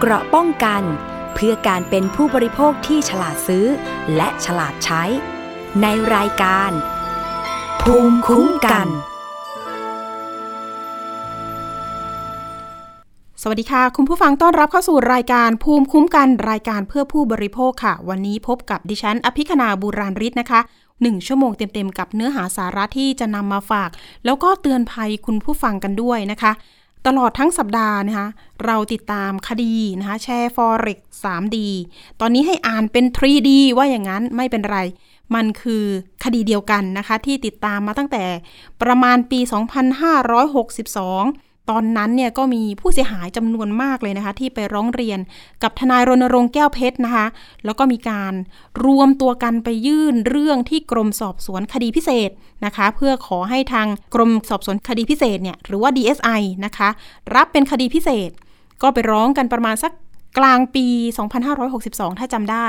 เกราะป้องกัน เพื่อการเป็นผู้บริโภคที่ฉลาดซื้อ และฉลาดใช้ ในรายการ ภูมิคุ้มกัน สวัสดีค่ะ คุณผู้ฟังต้อนรับเข้าสู่รายการภูมิคุ้มกันรายการเพื่อผู้บริโภคค่ะ วันนี้พบกับดิฉัน อภิคณาบูราริศนะคะหนึ่งชั่วโมงเต็มๆ กับเนื้อหาสาระที่จะนำมาฝาก แล้วก็เตือนภัยคุณผู้ฟังกันด้วยนะคะ ตลอดทั้งสัปดาห์นะคะเราติดตามคดีนะคะแชร์ forex 3D ตอนนี้ให้อ่านเป็น 3D ว่าอย่างนั้นไม่เป็นไร มันคือคดีเดียวกันนะคะ ที่ติดตามมาตั้งแต่ประมาณปี 2562 ตอนนั้นเนี่ยก็มีผู้เสียหายจำนวนมากเลยนะคะ ที่ไปร้องเรียนกับทนายรณรงค์แก้วเพชรนะคะ แล้วก็มีการรวมตัวกันไปยื่นเรื่องที่กรมสอบสวนคดีพิเศษนะคะ เพื่อขอให้ทางกรมสอบสวนคดีพิเศษเนี่ยหรือว่า DSI นะคะ รับเป็นคดีพิเศษ ก็ไปร้องกันประมาณสักกลางปี 2562 ถ้าจำได้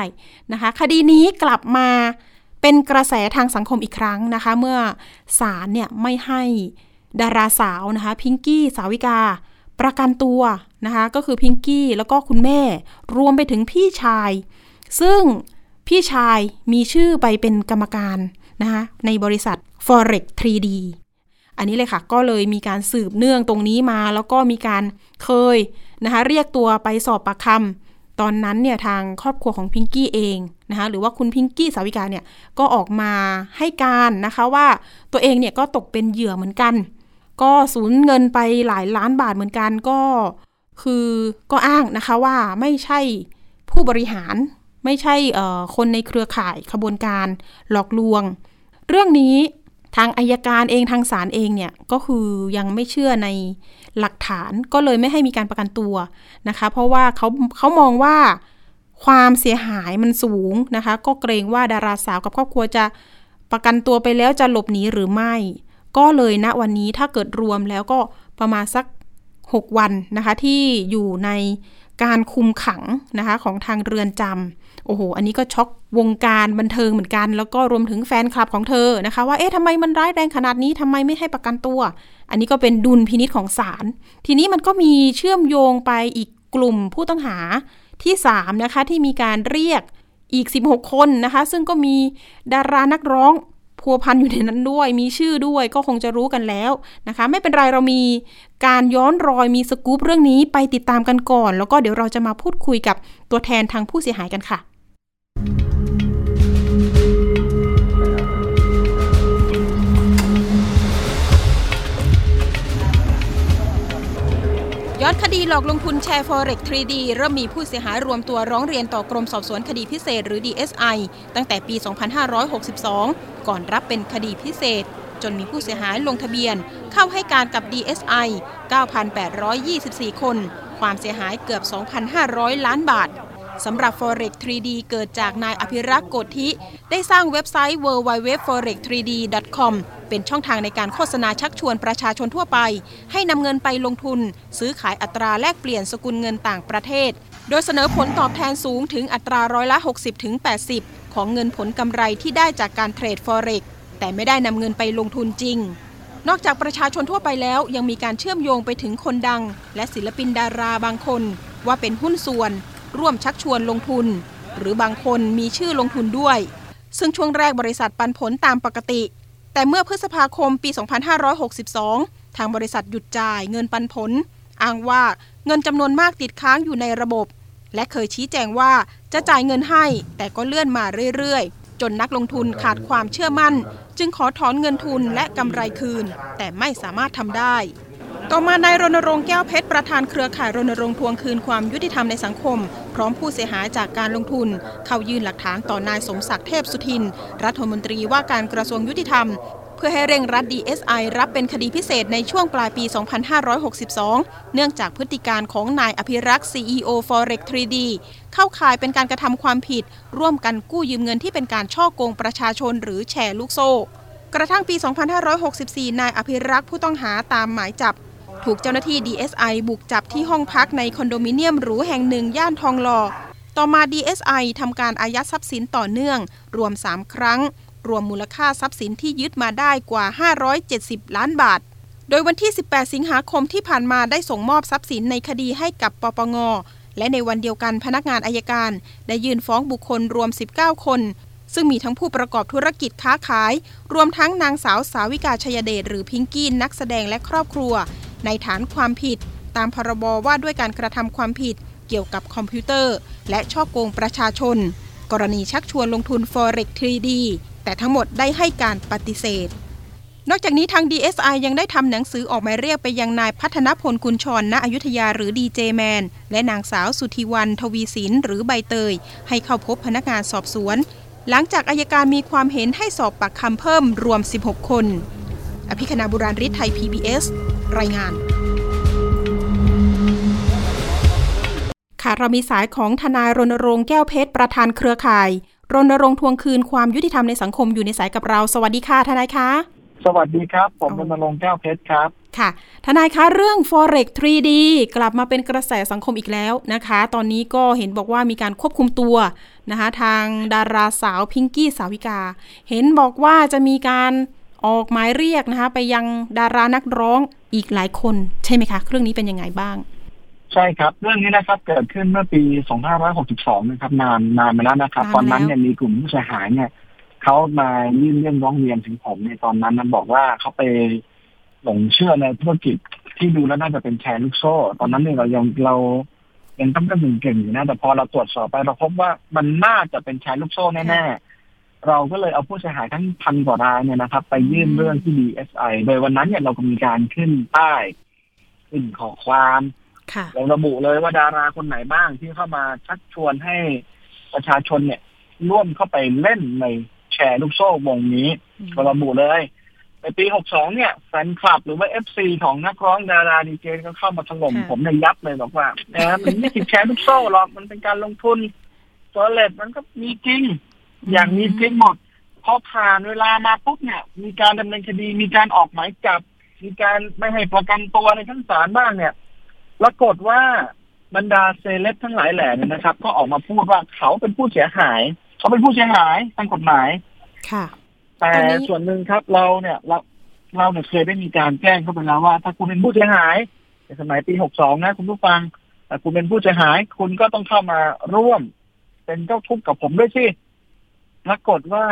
นะคะ คดีนี้กลับมาเป็นกระแสทางสังคมอีกครั้งนะคะ เมื่อศาลเนี่ยไม่ให้ ดาราสาวนะคะพิงกี้สาวิกา ประกันตัวนะคะก็คือพิงกี้แล้วก็คุณแม่ รวมไปถึงพี่ชาย ซึ่งพี่ชายมีชื่อไปเป็นกรรมการนะคะในบริษัท Forex 3D อันนี้เลยค่ะ ก็เลยมีการสืบเนื่องตรงนี้มา แล้วก็มีการเคยนะคะเรียกตัวไปสอบปากคำตอนนั้นเนี่ยทางครอบครัวของพิงกี้เองนะคะหรือว่าคุณพิงกี้สาวิกาเนี่ยก็ออกมาให้การนะคะว่าตัวเองเนี่ยก็ตกเป็นเหยื่อเหมือนกัน ก็สูญเงินไปหลายล้านบาทเหมือนกันก็คือก็อ้างนะคะว่าไม่ใช่ผู้บริหารไม่ใช่คนในเครือข่ายขบวนการหลอกลวง เรื่องนี้ทางอายการเองทางศาลเองเนี่ยก็คือยังไม่เชื่อในหลักฐานก็เลยไม่ให้มีการประกันตัวนะคะ เพราะว่าเขาเขามองว่าความเสียหายมันสูงนะคะ ก็เกรงว่าดาราสาวกับครอบครัวจะประกันตัวไปแล้วจะหลบหนีหรือไม่ ก็เลยณวันนี้ถ้าเกิดรวมแล้วก็ประมาณสัก 6 วันนะคะ ที่อยู่ในการคุมขังนะคะของทางเรือนจำโอ้โห อันนี้ก็ช็อกวงการบันเทิงเหมือนกัน แล้วก็รวมถึงแฟนคลับของเธอนะคะ ว่าเอ๊ะทำไมมันร้ายแรงขนาดนี้ทำไมไม่ให้ประกันตัว อันนี้ก็เป็นดุลพินิษของศาลทีนี้มันก็มีเชื่อมโยงไปอีกกลุ่มผู้ต้องหาที่ 3 นะคะ ที่มีการเรียกอีก 16 คนนะคะ ซึ่งก็มีดารานักร้อง พัวพันอยู่ในนั้นด้วย มีชื่อด้วยก็คงจะรู้กันแล้วนะคะ ไม่เป็นไรเรามีการย้อนรอยมีสกู๊ปเรื่องนี้ไปติดตามกันก่อน แล้วก็เดี๋ยวเราจะมาพูดคุยกับตัวแทนทางผู้เสียหายกันค่ะ ย้อนคดีหลอกลงทุนแชร์ Forex 3D เริ่มมีผู้เสียหายรวมตัวร้องเรียนต่อกรมสอบสวนคดีพิเศษหรือ DSI ตั้งแต่ปี 2562 ก่อนรับเป็นคดีพิเศษ จนมีผู้เสียหายลงทะเบียน เข้าให้การกับ DSI 9,824 คน ความเสียหายเกือบ 2,500 ล้านบาท สำหรับ Forex 3D เกิดจากนายอภิรักษ์โกธิ ได้สร้างเว็บไซต์ www.forex3d.com เป็นช่องทางในการโฆษณาชักชวนประชาชนทั่วไป ให้นำเงินไปลงทุน ซื้อขายอัตราแลกเปลี่ยนสกุลเงินต่างประเทศ โดยเสนอผลตอบแทนสูงถึงอัตราร้อยละ 60-80ของเงินผลกำไรที่ได้จากการเทรด Forex แต่ไม่ได้นำเงินไปลงทุนจริง นอกจากประชาชนทั่วไปแล้วยังมีการเชื่อมโยงไปถึงคนดัง และศิลปินดาราบางคน ว่าเป็นหุ้นส่วน ร่วมชักชวนลงทุน หรือบางคนมีชื่อลงทุนด้วย ซึ่งช่วงแรกบริษัทปันผลตามปกติ แต่เมื่อพฤษภาคมปี 2562 ทางบริษัทหยุดจ่ายเงินปันผล อ้างว่าเงินจำนวนมากติดค้างอยู่ในระบบ และเคยชี้แจงว่าจะจ่ายเงินให้ แต่ก็เลื่อนมาเรื่อยๆ จนนักลงทุนขาดความเชื่อมั่น จึงขอถอนเงินทุนและกำไรคืน แต่ไม่สามารถทำได้ ต่อมานายรณรงค์แก้วเพชรประธานเครือข่ายรณรงค์ทวงคืนความยุติธรรมในสังคม พร้อมผู้เสียหายจากการลงทุน เข้ายื่นหลักฐานต่อนายสมศักดิ์เทพสุทิน รัฐมนตรีว่าการกระทรวงยุติธรรม เพื่อให้เร่งรัด DSI รับเป็นคดีพิเศษในช่วงปลายปี 2562 เนื่องจากพฤติการของนายอภิรักษ์ CEO Forex 3D เข้าข่ายเป็นการกระทำความผิด ร่วมกันกู้ยืมเงินที่เป็นการช่อโกงประชาชนหรือแชร์ลูกโซ่ กระทั่งปี 2564 นายอภิรักษ์ผู้ต้องหาตามหมายจับ ถูกเจ้าหน้าที่ DSI บุกจับที่ห้องพักในคอนโดมิเนียมหรูแห่งหนึ่งย่านทองหล่อ ต่อมา DSI ทำการอายัดทรัพย์สินต่อเนื่อง รวม 3 ครั้ง รวมมูลค่าทรัพย์สินที่ยึดมาได้กว่า 570 ล้านบาท โดยวันที่ 18 สิงหาคมที่ผ่านมาได้ส่งมอบทรัพย์สินในคดีให้กับปปง และในวันเดียวกันพนักงานอายการ ได้ยื่นฟ้องบุคคลรวม 19 คนซึ่งมีทั้งผู้ประกอบธุรกิจค้าขาย รวมทั้งนางสาวสาวิกาชยเดชหรือพิงกี้นักแสดงและครอบครัว ในฐานความผิด ตามพรบว่าด้วยการกระทำความผิดเกี่ยวกับคอมพิวเตอร์ และช่อโกงประชาชน กรณีชักชวนลงทุน Forex 3D แต่ทั้งหมดได้ให้การปฏิเสธ นอกจากนี้ทาง DSI ยังได้ทำหนังสือออกหมายเรียกไปยังนายพัฒนพลกุลชรณอยุธยาหรือดีเจแมนและนางสาวสุธีวันทวีสินหรือใบเตย ให้เข้าพบพนักงานสอบสวน หลังจากอายการมีความเห็นให้สอบปากคำเพิ่มรวม 16 คน อภิคณาบุราริศไทย PBS รายงานค่ะเรามีสายของทนายรณรงค์แก้วเพชรประธานเครือข่าย รณรงค์ทวงคืนความยุติธรรมในสังคมอยู่ในสายกับเรา สวัสดีค่ะทนายคะ สวัสดีครับ ผมรณรงค์แก้วเพชรครับ ค่ะ ทนายคะเรื่อง forex 3D กลับมาเป็นกระแสสังคมอีกแล้วนะคะ ตอนนี้ก็เห็นบอกว่ามีการควบคุมตัวนะคะ ทางดาราสาวพิงกี้สาวิกา เห็นบอกว่าจะมีการ ออกหมายเรียกนะคะ ไปยังดารานักร้องอีกหลายคนใช่ไหมคะ เรื่องนี้เป็นยังไงบ้าง ใช่ครับ เรื่องนี้นะครับ เกิดขึ้นเมื่อปี 2562 นะครับ นานนานมาแล้วนะครับนานตอนนั้นแล้วเนี่ยมีกลุ่มผู้เสียหายเนี่ยเขามายื่นเรื่องร้องเรียนถึงผมในตอนนั้นนั้นบอกว่าเขาไปหลงเชื่อในธุรกิจที่ดูแล้วน่าจะเป็นแชร์ลูกโซ่ ตอนนั้นเนี่ยเรายังเรายังต้องกระหึ่งเก่งอยู่นะแต่พอเราตรวจสอบไปเราพบว่ามันน่าจะเป็นแชร์ลูกโซ่แน่ๆ เราก็เลยเอาผู้เสียหายทั้งพันกว่ารายเนี่ยนะครับ ไปยื่นเรื่องที่ DSI โดยวันนั้นเนี่ยเราก็มีการขึ้นป้ายขึ้นขอความค่ะเราระบุเลยว่าดาราคนไหนบ้างที่เข้ามาชักชวนให้ประชาชนเนี่ย ร่วมเข้าไปเล่นในแชร์ลูกโซ่วงนี้เราระบุเลยในปี 62 เนี่ยแฟนคลับหรือว่า FC ของนักร้องดาราดีเจก็เข้ามาถล่มค่ะผมในยยับเลยบอกว่าเออมันไม่ใช่แชร์ลูกโซ่หรอกมันเป็นการลงทุนตัวเลทมันก็มีจริง อย่างมีจริงหมดพอผ่านเวลามาปุ๊บเนี่ย มีการดำเนินคดีมีการออกหมายจับ มีการไม่ให้ประกันตัวในชั้นศาลบ้างเนี่ยปรากฏว่าบรรดาเซเลบทั้งหลายแหล่เนี่ยนะครับ ก็ออกมาพูดว่าเขาเป็นผู้เสียหาย เขาเป็นผู้เสียหายทางกฎหมาย ค่ะ แต่ตอนนี้ส่วนหนึ่งครับเราเนี่ยเราเราเนี่ยเคยได้มีการแจ้งเข้าไปแล้วว่า ถ้าคุณเป็นผู้เสียหายในสมัยปี62นะคุณผู้ฟังแต่คุณเป็นผู้เสียหาย คุณก็ต้องเข้ามาร่วม เป็นเจ้าทุกข์กับผมด้วยสิ ปรากฏว่า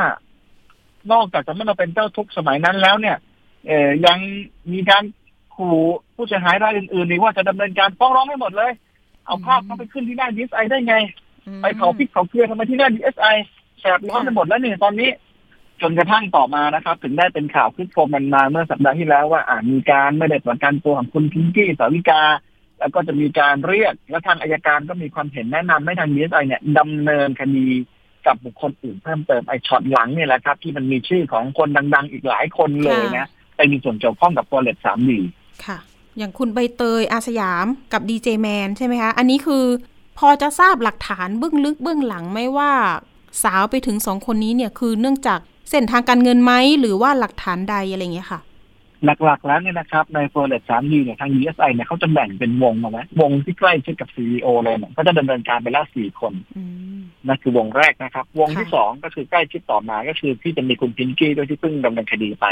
นอกจากจะไม่มาเป็นเจ้าทุกข์สมัยนั้นแล้วเนี่ย เออยังมีการขู่ผู้เสียหายรายอื่นๆนี่ว่าจะดำเนินการฟ้องร้องให้หมดเลย เอาภาพเขาไปขึ้นที่หน้าดีไอได้ไง ไปเผาพริกเผาเกลือทำไมที่หน้าดีเอสไอแสบร้อนไปหมดแล้วเนี่ยตอนนี้ จนกระทั่งต่อมานะครับ ถึงได้เป็นข่าวขึ้นโครมมันมาเมื่อสัปดาห์ที่แล้วว่าอ่ามีการไม่ได้ประกันตัวของคุณพิงกี้สาวิกา แล้วก็จะมีการเรียกและทางอัยการก็มีความเห็นแนะนำให้ทางดีเอสไอเนี่ยดำเนินคดี กับบุคคลอื่นเพิ่มเติมไอ้ช็อตหลังเนี่ยแหละครับ ที่มันมีชื่อของคนดัง ๆ อีกหลายคนเลยนะไปมีส่วนเกี่ยวข้องกับ Forex 3D ค่ะ อย่างคุณใบเตยอาร์สยามกับดีเจแมนใช่ไหมคะ อันนี้คือพอจะทราบหลักฐานเบื้องลึกเบื้องหลังไหมว่า สาวไปถึงสองคนนี้เนี่ยคือเนื่องจากเส้นทางการเงินไหมหรือว่าหลักฐานใดอะไรอย่างเงี้ยค่ะ หลักๆแล้วเนี่ยนะครับในโปรเลตสามดีเนี่ยทาง DSI เนี่ยเขาจะแบ่งเป็นวงมาไว้วงที่ใกล้ชิดกับ CEO เลยเนี่ยก็จะดำเนินการไปแล้วสี่คนอืมนั่นคือวงแรกนะครับ วงที่ค่ะสองก็คือใกล้ชิดต่อมาก็คือที่จะมีคุณพิงกี้ด้วยที่เพิ่งดำเนินคดีไป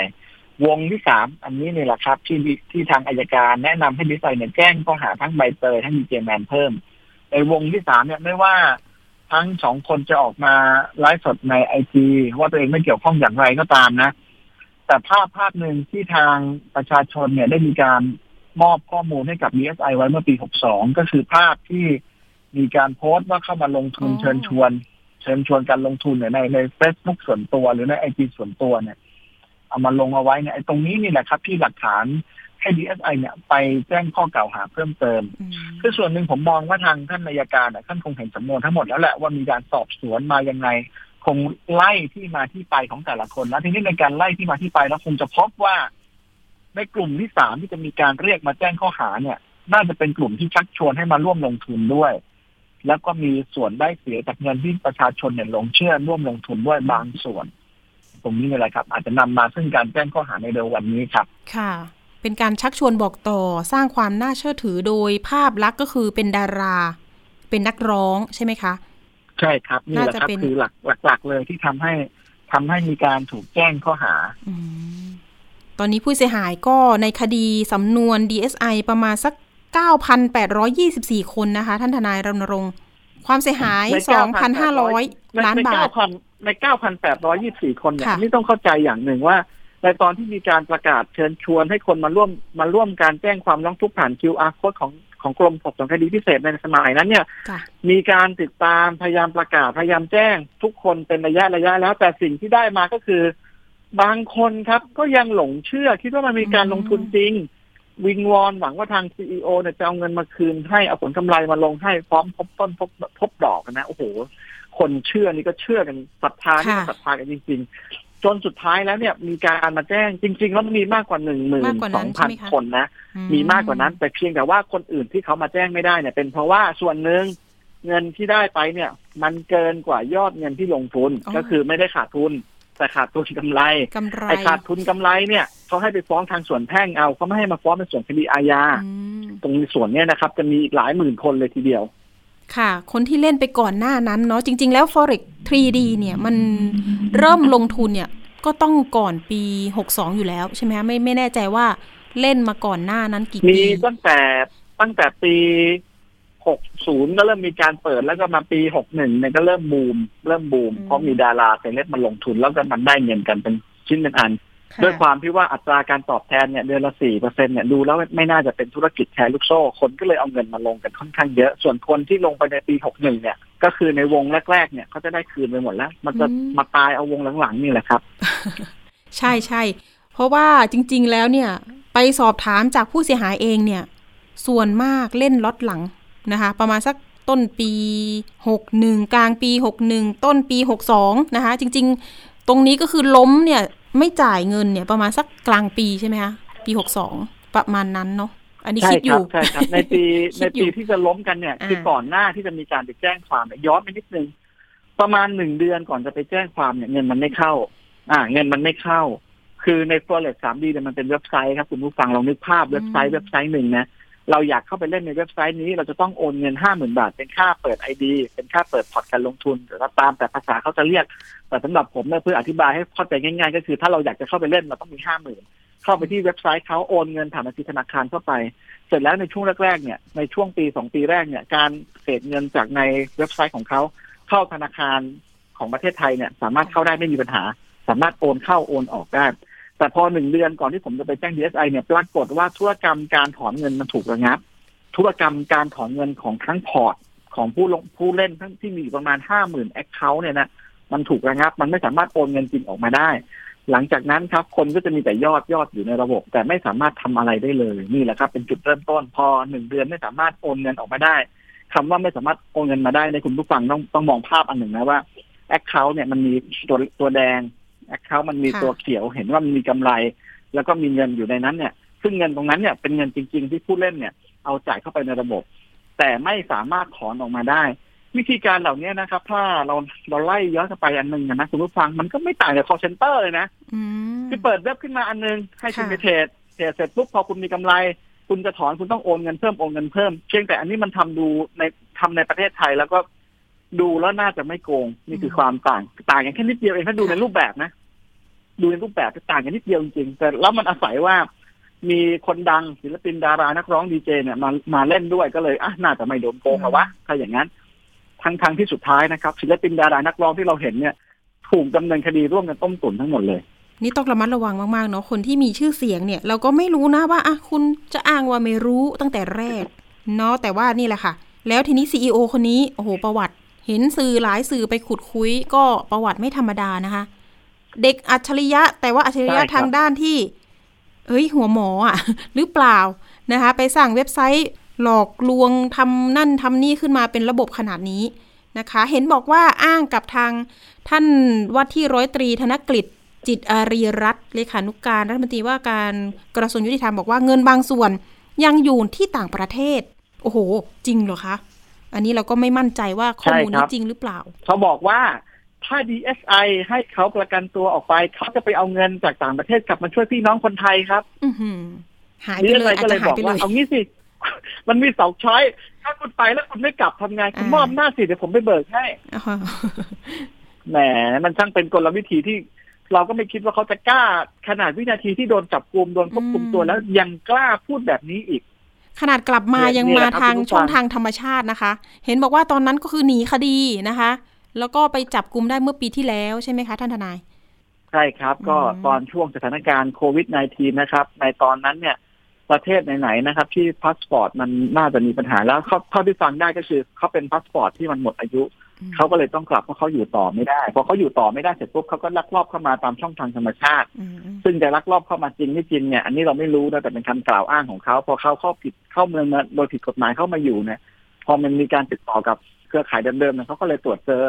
วงที่สามอันนี้เนี่ยแหละครับ ที่ที่ทางอายการแนะนำให้ดีไซน์เนี่ยแจ้งข้อหาทั้งใบเตยทั้งดีเจแมนเพิ่มในวงที่สามเนี่ยไม่ว่าทั้งสองคนจะออกมาไลฟ์สดในไอจีว่าตัวเองไม่เกี่ยวข้องอย่างไรก็ตามนะ แต่ภาพภาพหนึ่งที่ทางประชาชนเนี่ยได้มีการมอบข้อมูลให้กับ DSI ไว้เมื่อปี 62 ก็คือภาพที่มีการโพสต์ว่าเข้ามาลงทุนอ๋อเชิญชวน เชิญชวนการลงทุนเนี่ยในในเฟซบุ๊กส่วนตัวหรือในไอจีส่วนตัวเนี่ย เอามาลงเอาไว้เนี่ยไอ้ตรงนี้นี่แหละครับ ที่หลักฐานให้ DSI เนี่ยไปแจ้งข้อกล่าวหาเพิ่มเติมอืมคือส่วนหนึ่งผมมองว่าทางท่านนายการเนี่ยท่านคงเห็นสำนวนทั้งหมดแล้วแหละว่ามีการสอบสวนมายังไง คงไล่ที่มาที่ไปของแต่ละคนแล้วทีนี้ในการไล่ที่มาที่ไปแล้วคงจะพบว่า ในกลุ่มที่สามที่จะมีการเรียกมาแจ้งข้อหาเนี่ย น่าจะเป็นกลุ่มที่ชักชวนให้มาร่วมลงทุนด้วย แล้วก็มีส่วนได้เสียจากเงินที่ประชาชนเนี่ยลงเชื่อร่วมลงทุนด้วยบางส่วน ตรงนี้นี่แหละครับ อาจจะนำมาซึ่งการแจ้งข้อหาในเร็ววันนี้ครับ ค่ะ เป็นการชักชวนบอกต่อสร้างความน่าเชื่อถือโดยภาพลักษณ์ก็คือเป็นดารา เป็นนักร้องใช่ไหมคะ ใช่ครับ นี่แหละน่าจะครับเป็นคือหลักหลัก ๆ เลยที่ทำให้ทำให้มีการถูกแจ้งข้อหาอืมตอนนี้ผู้เสียหายก็ในคดีสำนวน DSI ประมาณสัก 9,824 คนนะคะ ท่านทนายรณรงค์ ความเสียหาย 2,500 ล้านบาท ใน 9,824 คนเนี่ยค่ะนี่ต้องเข้าใจอย่างหนึ่งว่า ในตอนที่มีการประกาศเชิญชวนให้คนมาร่วมมาร่วมการแจ้งความร้องทุกข์ผ่าน QR code ของ ของกรมสอบสวนคดีพิเศษในสมัยนั้นเนี่ยจ้ะมีการติดตามพยายามประกาศพยายามแจ้ง ทุกคนเป็นระยะระยะแล้ว แต่สิ่งที่ได้มาก็คือ บางคนครับก็ยังหลงเชื่อ คิดว่ามันมีการลงทุนจริง วิงวอนหวังว่าทางซีอเนี่ยจะเอาเงินมาคืนให้เอาผลกำไรมาลงให้พร้อมทบต้นทบทบดอกนะโอ้โห คนเชื่อนี่ก็เชื่อกันศรัทธานี่ก็ค่ะศรัทธากันจริง ๆ จนสุดท้ายแล้วเนี่ยมีการมาแจ้งจริง ๆ แล้วมันมีมากกว่าหนึ่งหมื่นมากกว่าสนั้องนพันใช่ไหมคะคนนะ มีมากกว่านั้น แต่เพียงแต่ว่าคนอื่นที่เขามาแจ้งไม่ได้เนี่ยเป็นเพราะว่าส่วนหนึ่งเงินที่ได้ไปเนี่ย มันเกินกว่ายอดเงินที่ลงทุนอ๋อก็คือไม่ได้ขาดทุน แต่ขาดทุนกำไรกำไรไอ้ขาดทุนกำไรเนี่ยเขาให้ไปฟ้องทางส่วนแพ่งเอาเขาไม่ให้มาฟ้องเป็นส่วนคดีอาญาอืมตรงส่วนเนี้ยนะครับ จะมีอีกหลายหมื่นคนเลยทีเดียว ค่ะ คนที่เล่นไปก่อนหน้านั้นเนาะจริง ๆ แล้ว forex 3D เนี่ยมันเริ่มลงทุนเนี่ยก็ต้องก่อนปี 62 อยู่แล้วใช่ไหมคะไม่ไม่แน่ใจว่าเล่นมาก่อนหน้านั้นกี่มีปีตั้งแต่ตั้งแต่ปี 60 ก็เริ่มมีการเปิดแล้วก็มาปี 61เนี่ยก็เริ่มบูม เริ่มบูม เพราะมีดาราเซเลบมาลงทุนแล้วก็มันได้เงินกันเป็นชิ้นเป็นอัน ด้วยความที่ว่าอัตราการตอบแทนเนี่ยเดือนละสี่เปอร์เซ็นเนี่ยดูแล้วไม่น่าจะเป็นธุรกิจแชร์ลูกโซ่ คนก็เลยเอาเงินมาลงกันค่อนข้างเยอะ ส่วนคนที่ลงไปในปีหกหนึ่งเนี่ย ก็คือในวงแรก ๆ เนี่ยเขาจะได้คืนไปหมดแล้ว มันจะมาตายเอาวงหลังๆนี่แหละครับ ใช่ใช่เพราะว่าจริง ๆ แล้วเนี่ย ไปสอบถามจากผู้เสียหายเองเนี่ย ส่วนมากเล่นล็อตหลังนะคะ ประมาณสักต้นปี61กลางปี61ต้นปี62นะคะ จริง ๆ ตรงนี้ก็คือล้มเนี่ย ไม่จ่ายเงินเนี่ยประมาณสักกลางปีใช่ไหมคะปี62ประมาณนั้นเนาะอันนี้ใช่คิดอครัยู่ใช่ครับในปีคิในดอยู่ปีที่จะล้มกันเนี่ยอ่าคือก่อนหน้าที่จะมีการไปแจ้งความเนี่ยย้อนไปนิดนึงประมาณหนึ่งเดือนก่อนจะไปแจ้งความเนี่ยเงินมันไม่เข้า อ่า เงินมันไม่เข้า คือใน Forex 3D เนี่ยมันเป็นเว็บไซต์ครับคุณผู้ฟังลองนึกภาพเว็บไซต์เว็บไซต์หนึ่งนะ เราอยากเข้าไปเล่นในเว็บไซต์นี้ เราจะต้องโอนเงินห้าหมื่นบาท เป็นค่าเปิด ID เป็นค่าเปิดพอร์ตการลงทุนหรือว่ตามแต่ภาษาเขาจะเรียก แต่สำหรับผมเนี่ยเพื่ออธิบายให้เข้าใจง่าย ๆ ก็คือ ถ้าเราอยากจะเข้าไปเล่นเราต้องมีห้าหมื่นเข้าไปที่เว็บไซต์เขาโอนเงินผ่านบัญชีธนาคารเข้าไป เสร็จแล้วในช่วงแรกๆเนี่ยในช่วงปีสองปีแรกเนี่ยการเศษเงินจากในเว็บไซต์ของเขาเข้าธนาคารของประเทศไทยเนี่ยสามารถเข้าได้ไม่มีปัญหา สามารถโอนเข้าโอนออกได้ แต่พอหนึ่งเดือนก่อนที่ผมจะไปแจ้ง DSI เนี่ยปรากฏว่าธุรกรรมการถอนเงินมันถูกระงับ ธุรกรรมการถอนเงินของทั้งพอร์ตของผู้ลงผู้เล่นทั้งที่มีอยู่ประมาณห้าหมื่น account เนี่ยนะมันถูกระงับ มันไม่สามารถโอนเงินจริงออกมาได้ หลังจากนั้นครับ คนก็จะมีแต่ยอดยอดอยู่ในระบบ แต่ไม่สามารถทำอะไรได้เลยนี่แหละครับ เป็นจุดเริ่มต้น พอหนึ่งเดือนไม่สามารถโอนเงินออกมาได้คำว่าไม่สามารถโอนเงินมาได้ในคุณผู้ฟังต้องต้องมองภาพอันหนึ่งนะว่าแอคเคาท์เนี่ยมันมีตัวตัวแดง แอคเคาท์มันมีค่ะตัวเขียวเห็นว่ามันมีกำไร แล้วก็มีเงินอยู่ในนั้นเนี่ย ซึ่งเงินตรงนั้นเนี่ยเป็นเงินจริง ๆ ที่ผู้เล่นเนี่ย เอาจ่ายเข้าไปในระบบ แต่ไม่สามารถถอนออกมาได้ วิธีการเหล่านี้นะครับ ถ้าเราเราไล่ย้อนกลับไปอันหนึ่งนะคุณผู้ฟังมันก็ไม่ต่างจาก call center เลยนะอืมคือเปิดเว็บขึ้นมาอันหนึงให้คุณค่ะไปเทรดเทรดเสร็จปุ๊บพอคุณมีกำไร คุณจะถอนคุณต้องโอนเงินเพิ่มโอนเงินเพิ่มเพียงแต่อันนี้มันทำดูในทำในประเทศไทยแล้วก็ดูแล้วน่าจะไม่โกง นี่คือความต่าง ต่างกันแค่นิดเดียวเองถ้าดูในรูปแบบนะ ดูในรูปแบบจะต่างกันนิดเดียวจริงๆแต่แล้วมันอาศัยว่า มีคนดังศิลปินดารานักร้องดีเจเนี่ยมามาเล่นด้วยก็เลยอะน่าจะไม่โดนโกงหรอวะถ้าอย่างนั้นทั้งทางที่สุดท้ายนะครับ ศิลปินดารานักร้องที่เราเห็นเนี่ย ถูกดำเนินคดีร่วมกันต้มตุ๋นทั้งหมดเลยนี่ต้องระมัดระวังมากๆเนาะคนที่มีชื่อเสียงเนี่ย เราก็ไม่รู้นะว่าอะคุณจะอ้างว่าไม่รู้ตั้งแต่แรกเนาะแต่ว่านี่แหละค่ะ แล้วทีนี้ CEO คนนี้โอ้โหประวัติ เห็นสื่อหลายสื่อไปขุดคุยก็ประวัติไม่ธรรมดานะคะ เด็กอัจฉริยะ แต่ว่าอัจฉริยะใช่ครับทางด้านที่ เอ้ย หัวหมออะ หรือเปล่านะคะ ไปสร้างเว็บไซต์หลอกลวงทำนั่นทำนี่ขึ้นมาเป็นระบบขนาดนี้นะคะ เห็นบอกว่าอ้างกับทางท่านว่าที่ร้อยตรีธนกฤษจิตอารีรัตน์เลขานุการรัฐมนตรีว่าการกระทรวงยุติธรรมบอกว่าเงินบางส่วนยังอยู่ที่ต่างประเทศ โอ้โห จริงเหรอคะ อันนี้เราก็ไม่มั่นใจว่าข้อมูลใช่ครันี้บจริงหรือเปล่า เขาบอกว่า ถ้า DSI ให้เขาประกันตัวออกไป เขาจะไปเอาเงินจากต่างประเทศกลับมาช่วยพี่น้องคนไทยครับอือหือหายไปเลย DSI อาจก็เลจะยหาบยอกไปเลว่ายเอางี้สิ มันมีสองช้อยถ้าคุณไปแล้วคุณไม่กลับทำไงคุณอ่ามมอบหน้าจสิเดี๋ยวผมไปเบิกให้อ่าฮะแหมมันช่างเป็นกลวิธีที่เราก็ไม่คิดว่าเขาจะกล้าขนาดวินาทีที่โดนจับกลุมโดนควบคุมตัวแล้วยังกล้าพูดแบบนี้อีก ขนาดกลับมายังมาทางช่องทางธรรมชาตินะคะ เห็นบอกว่าตอนนั้นก็คือหนีคดีนะคะ แล้วก็ไปจับกลุ่มได้เมื่อปีที่แล้วใช่ไหมคะ ท่านทนาย ใช่ครับ ก็ตอนช่วงสถานการณ์โควิด -19 นะครับ ในตอนนั้นเนี่ย ประเทศไหนๆนะครับ ที่พาสปอร์ตมันน่าจะมีปัญหาแล้วเท่าที่ฟังได้ก็คือเขาเป็นพาสปอร์ตที่มันหมดอายุเขาก็เลยต้องกลับเพราะเขาอยู่ต่อไม่ได้พอเขาอยู่ต่อไม่ได้เสร็จปุ๊บเขาก็ลักลอบเข้ามาตามช่องทางธรรมชาติ ซึ่งจะลักลอบเข้ามาจริงไม่จริงเนี่ยอันนี้เราไม่รู้นะแต่เป็นคำกล่าวอ้างของเขาพอเขาเข้าผิดเข้าเมืองมาโดยผิดกฎหมายเข้ามาอยู่เนี่ยพอมันมีการติดต่อกับ เครือข่ายเดิมๆเนี่ยเขาก็เลยตรวจเจอ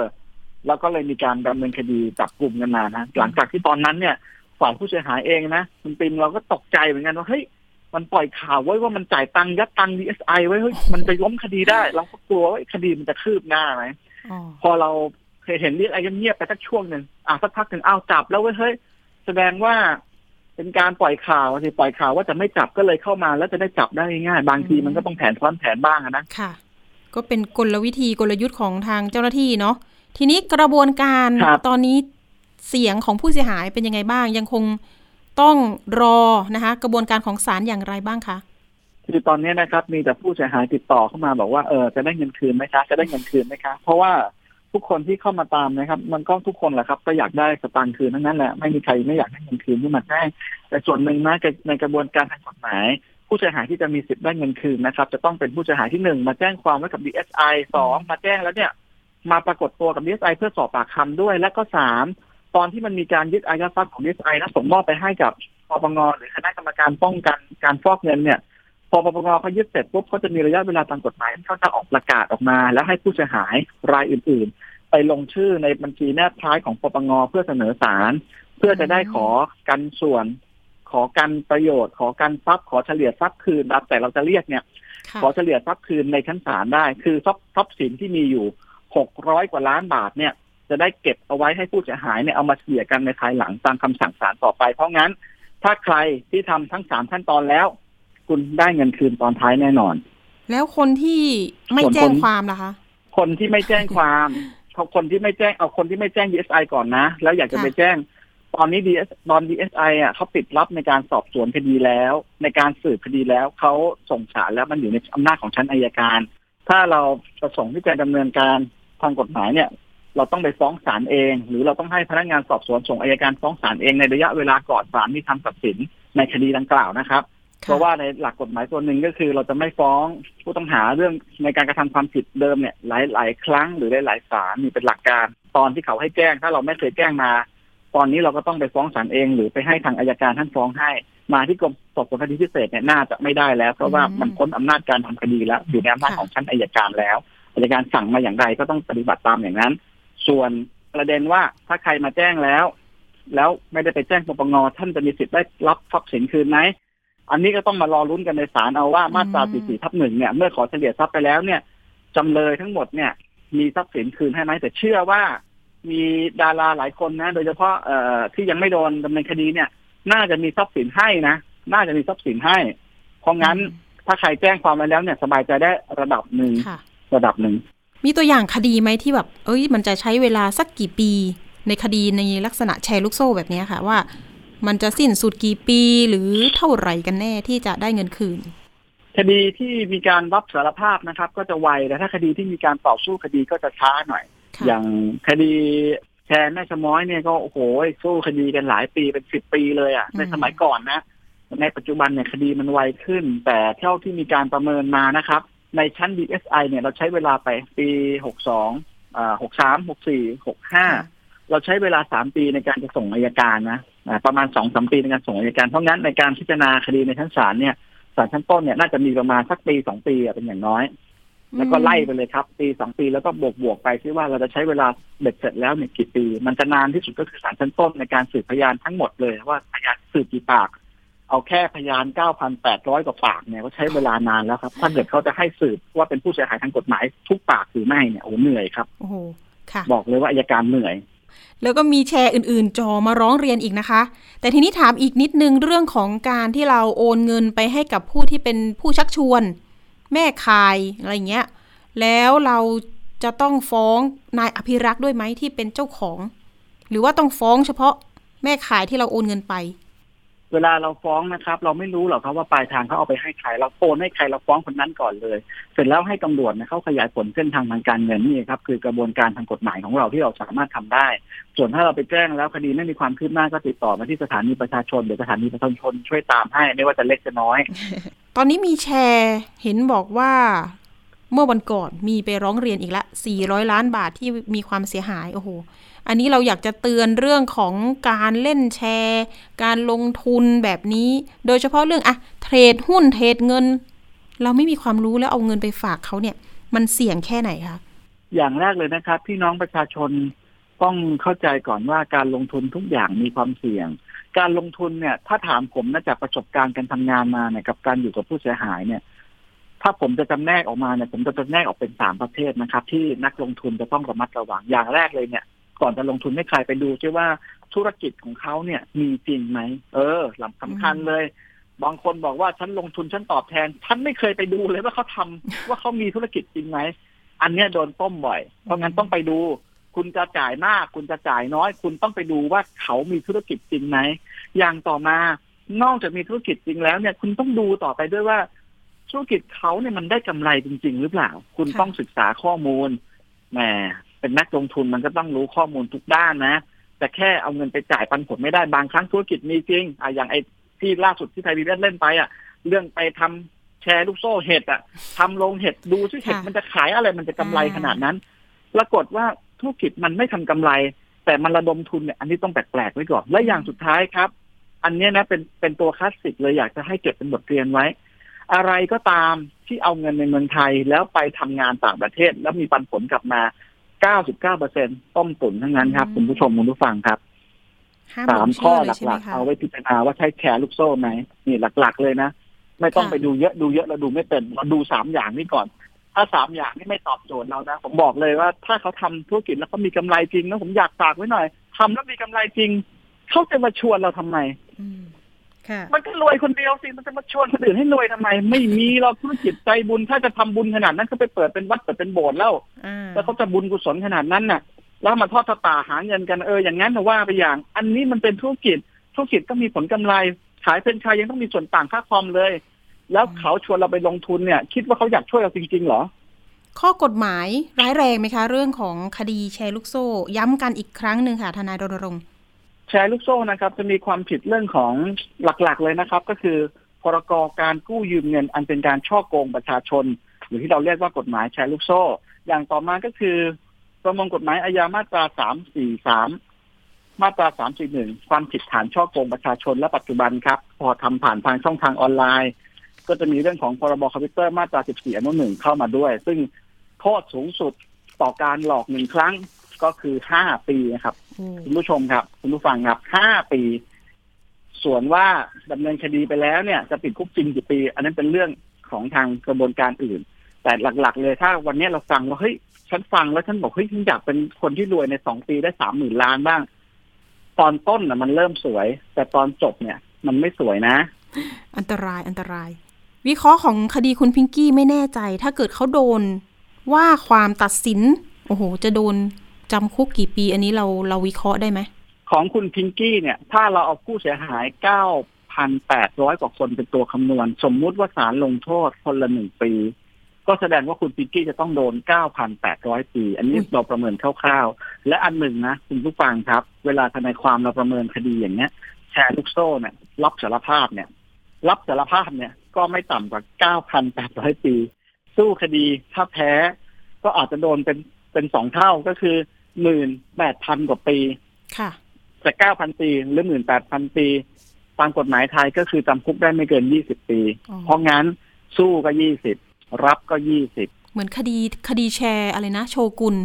แล้วก็เลยมีการดำเนินคดีจับกลุ่มกันมานะหลังจากที่ตอนนั้นเนี่ยฝ่ายผู้เสียหายเองนะคุณปิมเราก็ตกใจเหมือนกันว่าเฮ้ยมันปล่อยข่าวไว้ว่ามันจ่ายตังค์ยัดตังค์ดีเอสไอไว้เฮ้ยมันจะล้มคดีได้ เราก็กลัวว่าคดีมันจะคืบหน้าไหมพอเราเคยเห็นเรียกไอ้เงียบไปสักช่วงหนึ่งอะสักพักหนึ่งอ้าวจับแล้วเว้ยเฮ้ยแสดงว่าเป็นการปล่อยข่าวสิปล่อยข่าวว่าจะไม่จับก็เลยเข้ามาแล้วจะได้จับได้ง่าย บางทีมันก็ต้องแผนซ้อนแผนบ้างนะค่ะ ก็เป็นกลวิธีกลยุทธ์ของทางเจ้าหน้าที่เนาะทีนี้กระบวนการตอนนี้เสียงของผู้เสียหายเป็นยังไงบ้าง ยังคงต้องรอนะคะ กระบวนการของศาลอย่างไรบ้างคะคือตอนนี้นะครับมีแต่ผู้เสียหายติดต่อเข้ามาบอกว่าเออจะได้เงินคืนไหมคะจะได้เงินคืนไหมคะ เพราะว่าทุกคนที่เข้ามาตามนะครับ มันก็ทุกคนแหละครับ ก็อยากได้สตางค์คืนทั้งนั้นแหละไม่มีใครไม่อยากได้เงินคืนที่มาแจ้งแต่ส่วนหนึ่งนะในกระบวนการทางกฎหมาย ผู้เสียหายที่จะมีสิทธิ์ได้เงินคืนนะครับ จะต้องเป็นผู้เสียหายที่หนึ่งมาแจ้งความไว้กับ DSI สองมาแจ้งแล้วเนี่ย มาปรากฏตัวกับ DSI เพื่อสอบปากคำด้วย และก็สามตอนที่มันมีการยึดอายัดทรัพย์ของ DSI แล้วส่งมอบไปให้กับปปงหรือคณะกรรมการป้องกันการฟอกเงินเนี่ยพอปปงเขายึดเสร็จปุ๊บเขาจะมีระยะเวลาตามกฎหมายที่เขาจะออกประกาศออกมา แล้วให้ผู้เสียหายรายอื่นไปลงชื่อในบัญชีแนบท้ายของปปงเพื่อเสนอศาลเพื่อจะได้ขอกันส่วน ขอกันประโยชน์ ขอกันทรัพย์ขอเฉลี่ยทรัพย์คืนแต่เราจะเรียกเนี่ยขอเฉลี่ยทรัพย์คืนในชั้นศาลได้ คือทรัพย์ทรัพย์สินที่มีอยู่หกร้อยกว่าล้านบาทเนี่ย จะได้เก็บเอาไว้ให้ผู้เสียหายเนี่ยเอามาเฉลี่ยกันในภายหลังตามคำสั่งศาลต่อไป เพราะงั้น ถ้าใครที่ทำทั้งสามขั้นตอนแล้ว คุณได้เงินคืนตอนท้ายแน่นอน แล้วคนที่ไม่แจ้งความล่ะคะ คนที่ไม่แจ้งความเขาคนที่ไม่แจ้งเอาคนที่ไม่แจ้ง DSI ก่อนนะ แล้วอยากจะไปแจ้ง ตอนนี้ DS ตอน DSI อะเขาปิดรับในการสอบสวนคดีแล้ว ในการสืบคดีแล้วเขาส่งสารแล้วมันอยู่ในอำนาจของชั้นอายการ ถ้าเราประสงค์ที่จะดำเนินการทางกฎหมายเนี่ย เราต้องไปฟ้องศาลเอง หรือเราต้องให้พนักงานสอบสวนส่งอายการฟ้องศาลเองในระยะเวลาก่อนศาลมีคำตัดสินในคดีดังกล่าวนะครับเพราะว่าในหลักกฎหมายตัวหนึ่งก็คือเราจะไม่ฟ้องผู้ต้องหาเรื่องในการกระทำความผิดเดิมเนี่ยหลายหลายครั้งหรือหลายหลายศาลมีเป็นหลักการ ตอนที่เขาให้แจ้ง ถ้าเราไม่เคยแจ้งมา ตอนนี้เราก็ต้องไปฟ้องศาลเอง หรือไปให้ทางอายการท่านฟ้องให้ มาที่กรมสอบสวนคดีพิเศษเนี่ยน่าจะไม่ได้แล้ว เพราะว่ามันพ้นอำนาจการทำคดีแล้ว อยู่ในอำนาจของชั้นอายการแล้วอายการสั่งมาอย่างไรก็ต้องปฏิบัติตามอย่างนั้น ส่วนประเด็นว่าถ้าใครมาแจ้งแล้ว แล้วไม่ได้ไปแจ้งปปงท่านจะมีสิทธิ์ได้รับทรัพย์สินคืนไหมอันนี้ก็ต้องมารอรุ้นกันในศาลเอาว่ามาตรา44ทับหนึ่งเนี่ยเมื่อขอเฉลี่ยทรัพย์ไปแล้วเนี่ยจำเลยทั้งหมดเนี่ยมีทรัพย์สินคืนให้ไหมแต่เชื่อว่า มีดาราหลายคนนะ โดยเฉพาะเอ่อที่ยังไม่โดนดำเนินคดีเนี่ย น่าจะมีทรัพย์สินให้นะน่าจะมีทรัพย์สินให้ เพราะงั้นถ้าใครแจ้งความมาแล้วเนี่ยสบายใจได้ระดับหนึ่งระดับหนึ่งมีตัวอย่างคดีไหมที่แบบ เอ้ย มันจะใช้เวลาสักกี่ปี ในคดีในลักษณะแชร์ลูกโซ่แบบนี้ค่ะ ว่า มันจะสิ้นสุดกี่ปีหรือเท่าไหร่กันแน่ที่จะได้เงินคืน คดีที่มีการรับสารภาพนะครับ ก็จะไวแต่ถ้าคดีที่มีการต่อสู้คดีก็จะช้าหน่อย อย่างคดีแชร์แม่ชม้อยเนี่ยก็โอ้โหสู้คดีกันหลายปีเป็นสิบปีเลยอะ ในสมัยก่อนนะ ในปัจจุบันเนี่ยคดีมันไวขึ้น แต่เท่าที่มีการประเมินมานะครับ ในชั้น DSI เนี่ยเราใช้เวลาไปปีหกสองอ่าหกสามหกสี่หกห้าเราใช้เวลาสามปีในการจะส่งอายการนะประมาณสองสามปีในการส่งอายการ เพราะงั้นในการพิจารณาคดีในชั้นศาลเนี่ยศาลชั้นต้นเนี่ยน่าจะมีประมาณสักปีสองปีเป็นอย่างน้อย แล้วก็ไล่ไปเลยครับ ปีสองปีแล้วก็บวกบวกไปที่ว่าเราจะใช้เวลาเบ็ดเสร็จแล้วเนี่ยกี่ปี มันจะนานที่สุดก็คือศาลชั้นต้นในการสืบพยานทั้งหมดเลย ว่าพยานสืบกี่ปาก เอาแค่พยานเก้าพันแปดร้อยกว่าปากเนี่ยก็ใช้เวลานานแล้วครับถ้าเกิดเขาจะให้สืบว่าเป็นผู้เสียหายทางกฎหมายทุกปากหรือไม่เนี่ยโอ้เหนื่อยครับโอ้โหค่ะบอกเลยว่าอายการเหนื่อย แล้วก็มีแชร์อื่นๆ จอมาร้องเรียนอีกนะคะ แต่ทีนี้ถามอีกนิดนึงเรื่องของการที่เราโอนเงินไปให้กับผู้ที่เป็นผู้ชักชวน แม่ขายอะไรเงี้ย แล้วเราจะต้องฟ้องนายอภิรักษ์ด้วยไหมที่เป็นเจ้าของ หรือว่าต้องฟ้องเฉพาะแม่ขายที่เราโอนเงินไป เวลาเราฟ้องนะครับ เราไม่รู้หรอกครับว่าปลายทางเขาเอาไปให้ใครเราโอนให้ใครเราฟ้องคนนั้นก่อนเลย เสร็จแล้วให้ตำรวจนะเขาขยายผลเส้นทางทางการเงินนี่ครับคือกระบวนการทางกฎหมายของเราที่เราสามารถทำได้ ส่วนถ้าเราไปแจ้งแล้วคดีไม่มีความคืบหน้าก็ติดต่อมาที่สถานีประชาชนเดี๋ยวสถานีประชาชนช่วยตามให้ไม่ว่าจะเล็กจะน้อย ตอนนี้มีแชร์เห็นบอกว่าเมื่อวันก่อนมีไปร้องเรียนอีกละ400 ล้านบาทที่มีความเสียหายโอ้โห อันนี้เราอยากจะเตือนเรื่องของการเล่นแชร์ การลงทุนแบบนี้ โดยเฉพาะเรื่องอะเทรดหุ้นเทรดเงิน เราไม่มีความรู้แล้วเอาเงินไปฝากเขาเนี่ย มันเสี่ยงแค่ไหนคะอย่างแรกเลยนะครับ พี่น้องประชาชนต้องเข้าใจก่อนว่าการลงทุนทุกอย่างมีความเสี่ยง การลงทุนเนี่ยถ้าถามผมนะจากประสบการณ์การทำงานมาเนี่ยกับการอยู่กับผู้เสียหายเนี่ยถ้าผมจะจำแนกออกมาเนี่ยผมจะจำแนกออกเป็นสามประเภทนะครับ ที่นักลงทุนจะต้องระมัดระวังอย่างแรกเลยเนี่ย ก่อนจะลงทุนให้ใครไปดูใช่ว่าธุรกิจของเขาเนี่ย มีจริงไหมเออลำสำคัญเลย บางคนบอกว่าฉันลงทุนฉันตอบแทน ฉันไม่เคยไปดูเลยว่าเขาทำว่าเขามีธุรกิจจริงไหมอันเนี้ยโดนต้มบ่อย เพราะงั้นต้องไปดู คุณจะจ่ายมาก คุณจะจ่ายน้อย คุณต้องไปดูว่าเขามีธุรกิจจริงไหมอย่างต่อมานอกจากมีธุรกิจจริงแล้วเนี่ย คุณต้องดูต่อไปด้วยว่า ธุรกิจเขาเนี่ยมันได้กำไรจริง ๆ หรือเปล่า คุณต้องศึกษาข้อมูลแหม เป็นนักลงทุนมันก็ต้องรู้ข้อมูลทุกด้านนะ แต่แค่เอาเงินไปจ่ายปันผลไม่ได้บางครั้งธุรกิจมีจริงอะอย่างไอ้ที่ล่าสุดที่ไทยพีบีเล่นไปอะ เรื่องไปทำแชร์ลูกโซ่เห็ดอะทำโรงเห็ดดูซิเห็ดมันจะขายอะไรมันจะกำไรขนาดนั้น ปรากฏว่าธุรกิจมันไม่ทำกำไร แต่มันระดมทุนเนี่ยอันนี้ต้องแปลกๆไว้ก่อนและอย่างสุดท้ายครับ อันเนี้ยนะเป็นเป็นตัวคลาสสิกเลยอยากจะให้เก็บเป็นบทเรียนไว้ อะไรก็ตามที่เอาเงินในเมืองไทยแล้วไปทำงานต่างประเทศ แล้วมีปันผลกลับมา 99เปอร์เซ็นต้มตุ๋นทั้งนั้นครับ คุณผู้ชมคุณผู้ฟังครับห้ามสามลงข้อเชื่อเลยใช่หไหมลักๆคะเอาไว้พิจารณาว่าใช้แชร์ลูกโซ่ไหมนี่หลัก ๆ เลยนะ ไม่ต้องค่ะไปดูเยอะดูเยอะเราดูไม่เป็นเราดูสามอย่างนี้ก่อน ถ้าสามอย่างนี้ไม่ตอบโจทย์เรานะ ผมบอกเลยว่า ถ้าเขาทำธุรกิจแล้วเขามีกำไรจริงนะผมอยากฝากไว้หน่อยทำแล้วมีกำไรจริง เขาจะมาชวนเราทำไมอื มค่ะมันก็รวยคนเดียวสิ มันจะมาชวนคนอื่นให้รวยทำไม ไม่มีเราธุรกิจใจบุญถ้าจะทำบุญขนาดนั้นเขาไปเปิดเป็นวัดเปิดเป็นโบสถ์แล้วอ่าแล้วเขาจะบุญกุศลขนาดนั้นน่ะ แล้วมาทอดตาหาเงินกันเอออย่างนั้นนะว่าไปอย่าง อันนี้มันเป็นธุรกิจธุรกิจก็มีผลกำไร ขายเป็นไชายยังต้องมีส่วนต่างค่าคอมเลย แล้วเขาชวนเราไปลงทุนเนี่ย คิดว่าเขาอยากช่วยเราจริงๆเหรอ ข้อกฎหมายร้ายแรงไหมคะ เรื่องของคดีแชร์ลูกโซ่ ย้ำกันอีกครั้งหนึ่งค่ะทนายรณรงค์ แชร์ลูกโซ่นะครับ จะมีความผิดเรื่องของหลักๆเลยนะครับ ก็คือพรกการกู้ยืมเงิน อันเป็นการช่อโกงประชาชน หรือที่เราเรียกว่ากฎหมายแชร์ลูกโซ่ อย่างต่อมาก็คือประมวลกฎหมายอาญามาตราสามสี่สามมาตราสามสี่หนึ่งความผิดฐานช่อโกงประชาชนและปัจจุบันครับ พอทำผ่านทางช่องทางออนไลน์ ก็จะมีเรื่องของพรบคอมพิวเตอร์มาตราสิบสี่อนุหนึ่งเข้ามาด้วย ซึ่งโทษสูงสุดต่อการหลอกหนึ่งครั้ง ก็คือห้าปีนะครับ คุณผู้ชมครับ คุณผู้ฟังครับห้าปี ส่วนว่าดำเนินคดีไปแล้วเนี่ย จะติดคุกจริงกี่ปี อันนั้นเป็นเรื่องของทางกระบวนการอื่น แต่หลัก ๆ เลยถ้าวันนี้เราฟังว่าเฮ้ยฉันฟังแล้วฉันบอกเฮ้ยฉันอยากเป็นคนที่รวยในสองปีได้สามหมื่นล้านบ้าง ตอนต้นน่ะ มันเริ่มสวย แต่ตอนจบเนี่ย มันไม่สวยนะ อันตรายอันตราย วิเคราะห์ของคดีคุณพิงกี้ไม่แน่ใจ ถ้าเกิดเขาโดนว่าความตัดสิน โอ้โห จะโดน จำคุกกี่ปีอันนี้เราเราวิเคราะห์ได้ไหม ของคุณพิงกี้เนี่ย ถ้าเราเอาผู้เสียหาย9,800กว่าคนเป็นตัวคำนวณ สมมุติว่าศาลลงโทษคนละหนึ่งปี ก็แสดงว่าคุณพิงกี้จะต้องโดน9,800ปี อันนี้เราประเมินคร่าวๆ และอันหนึ่งนะคุณผู้ฟังครับ เวลาทนายความเราประเมินคดีอย่างเนี้ยแชร์ลูกโซ่เนี่ยรับสารภาพเนี่ย รับสารภาพเนี่ย ก็ไม่ต่ำกว่า9,800ปี สู้คดีถ้าแพ้ ก็อาจจะโดนเป็นเป็นสองเท่าก็คือ หมื่นแปดพันกว่าปี ค่ะจะเก้าพันปีหรือหมื่นแปดพันปีตามกฎหมายไทยก็คือจำคุกได้ไม่เกินยี่สิบปีอ๋อเพราะงั้นสู้ก็ยี่สิบรับก็ยี่สิบเหมือนคดีคดีแชร์อะไรนะโชกุน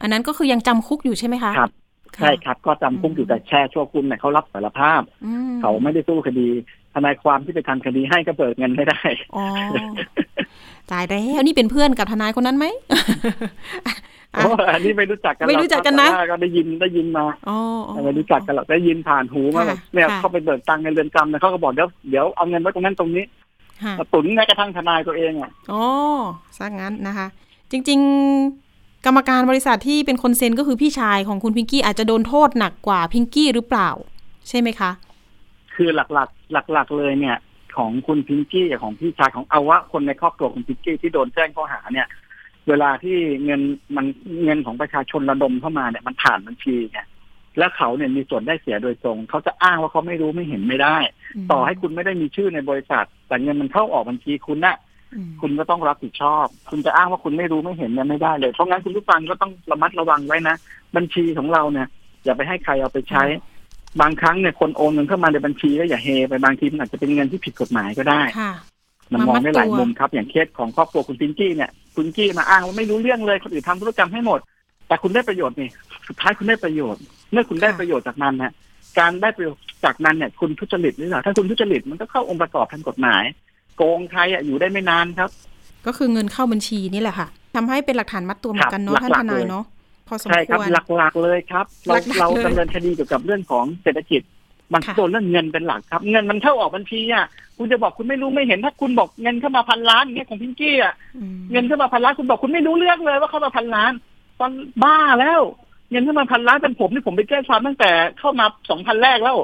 อันนั้นก็คือยังจำคุกอยู่ใช่ไหมคะครับะใช่ครับ ก็จำคุกอยู่แต่แช่ชั่วคุณเนี่ยเขารับสารภาพอืมเขาไม่ได้สู้คดีทนายความที่ไปทำคดีให้ก็เบิกเงินไม่ได้อ๋อตายแล้วนี่เป็นเพื่อนกับทนายคนนั้นไหม อะโอ้อันนี้ไม่รู้จักกันหรไม่รู้จักกันนะแต่ว่าก็ได้ยินได้ยินมาอ๋ออ๋อไม่รู้จักกันหรอกได้ยินผ่านหูมาค่ะแบบเนี่ยค่ะเขาไปเบิกตังค์ในเรือนจำเนี่ยเขาก็บอกเดี๋ยวเดี๋ยวเอาเงินไว้ตรงนั้นตรงนี้ค่ะมาตุนแม้กระทั่งทนายตัวเองอะอ๋อซะงั้นนะคะ จริง ๆ กรรมการบริษัทที่เป็นคนเซ็นก็คือพี่ชายของคุณพิงกี้อาจจะโดนโทษหนักกว่าพิงกี้หรือเปล่า ใช่ไหมคะ คือหลักหลัก ๆ เลยเนี่ย ของคุณพิงกี้กับของพี่ชายของเอาวะคนในครอบครัวคุณพิงกี้ที่โดนแจ้งข้อหาเนี่ย เวลาที่เงินมันเงินของประชาชนระดมเข้ามาเนี่ยมันผ่านบัญชีเนี่ยแล้วเขาเนี่ยมีส่วนได้เสียโดยตรง เขาจะอ้างว่าเขาไม่รู้ไม่เห็นไม่ได้ ต่อให้คุณไม่ได้มีชื่อในบริษัท แต่เงินมันเข้าออกบัญชีคุณนะคุณก็ต้องรับผิดชอบ คุณจะอ้างว่าคุณไม่รู้ไม่เห็นเนี่ยไม่ได้เลย เพราะงั้นคุณผู้ฟังก็ต้องระมัดระวังไว้นะ บัญชีของเราเนี่ย อย่าไปให้ใครเอาไปใช้ บางครั้งเนี่ยคนโอนเงินเข้ามาในบัญชีก็อย่าเฮไปบางทีมันอาจจะเป็นเงินที่ผิดกฎหมายก็ได้ มันมองได้หลายมุมครับ อย่างเคสของครอบครัวคุณพิงกี้เนี่ยคุณกี้มาอ้างว่าไม่รู้เรื่องเลยคนอื่นทำธุรกรรมให้หมด แต่คุณได้ประโยชน์นี่สุดท้ายคุณได้ประโยชน์ เมื่อคุณได้ประโยชน์จากนั้นนะการได้ประโยชน์จากนั้นเนี่ยคุณทุจริตหรือเปล่าถ้าคุณทุจริตมันก็เข้าองค์ประกอบทางกฎหมาย โกงใครอะอยู่ได้ไม่นานครับ ก็คือเงินเข้าบัญชีนี่แหละค่ะทำให้เป็นหลักฐานมัดตัวเหมือนกันเนาะท่านทนายเนาะพอสมควรใช่ครับหลักๆเลยครับ เราเราดำเนินคดีเกี่ยวกับเรื่องของเศรษฐกิจ บางตัวเรื่องเงินเป็นหลักครับ เงินมันเข้าออกบัญชีอะคุณจะบอกคุณไม่รู้ไม่เห็นถ้าคุณบอกเงินเข้ามาพันล้านเงี้ยของพิงกี้อะเงินเข้ามาพันล้านคุณบอกคุณไม่รู้เรื่องเลยว่าเข้ามาพันล้าน ตอนบ้าแล้ว เงินเข้ามาพันล้านเป็นผมนี่ผมไปแจ้งความตั้งแต่เข้ามาสองพันแรกแล้ว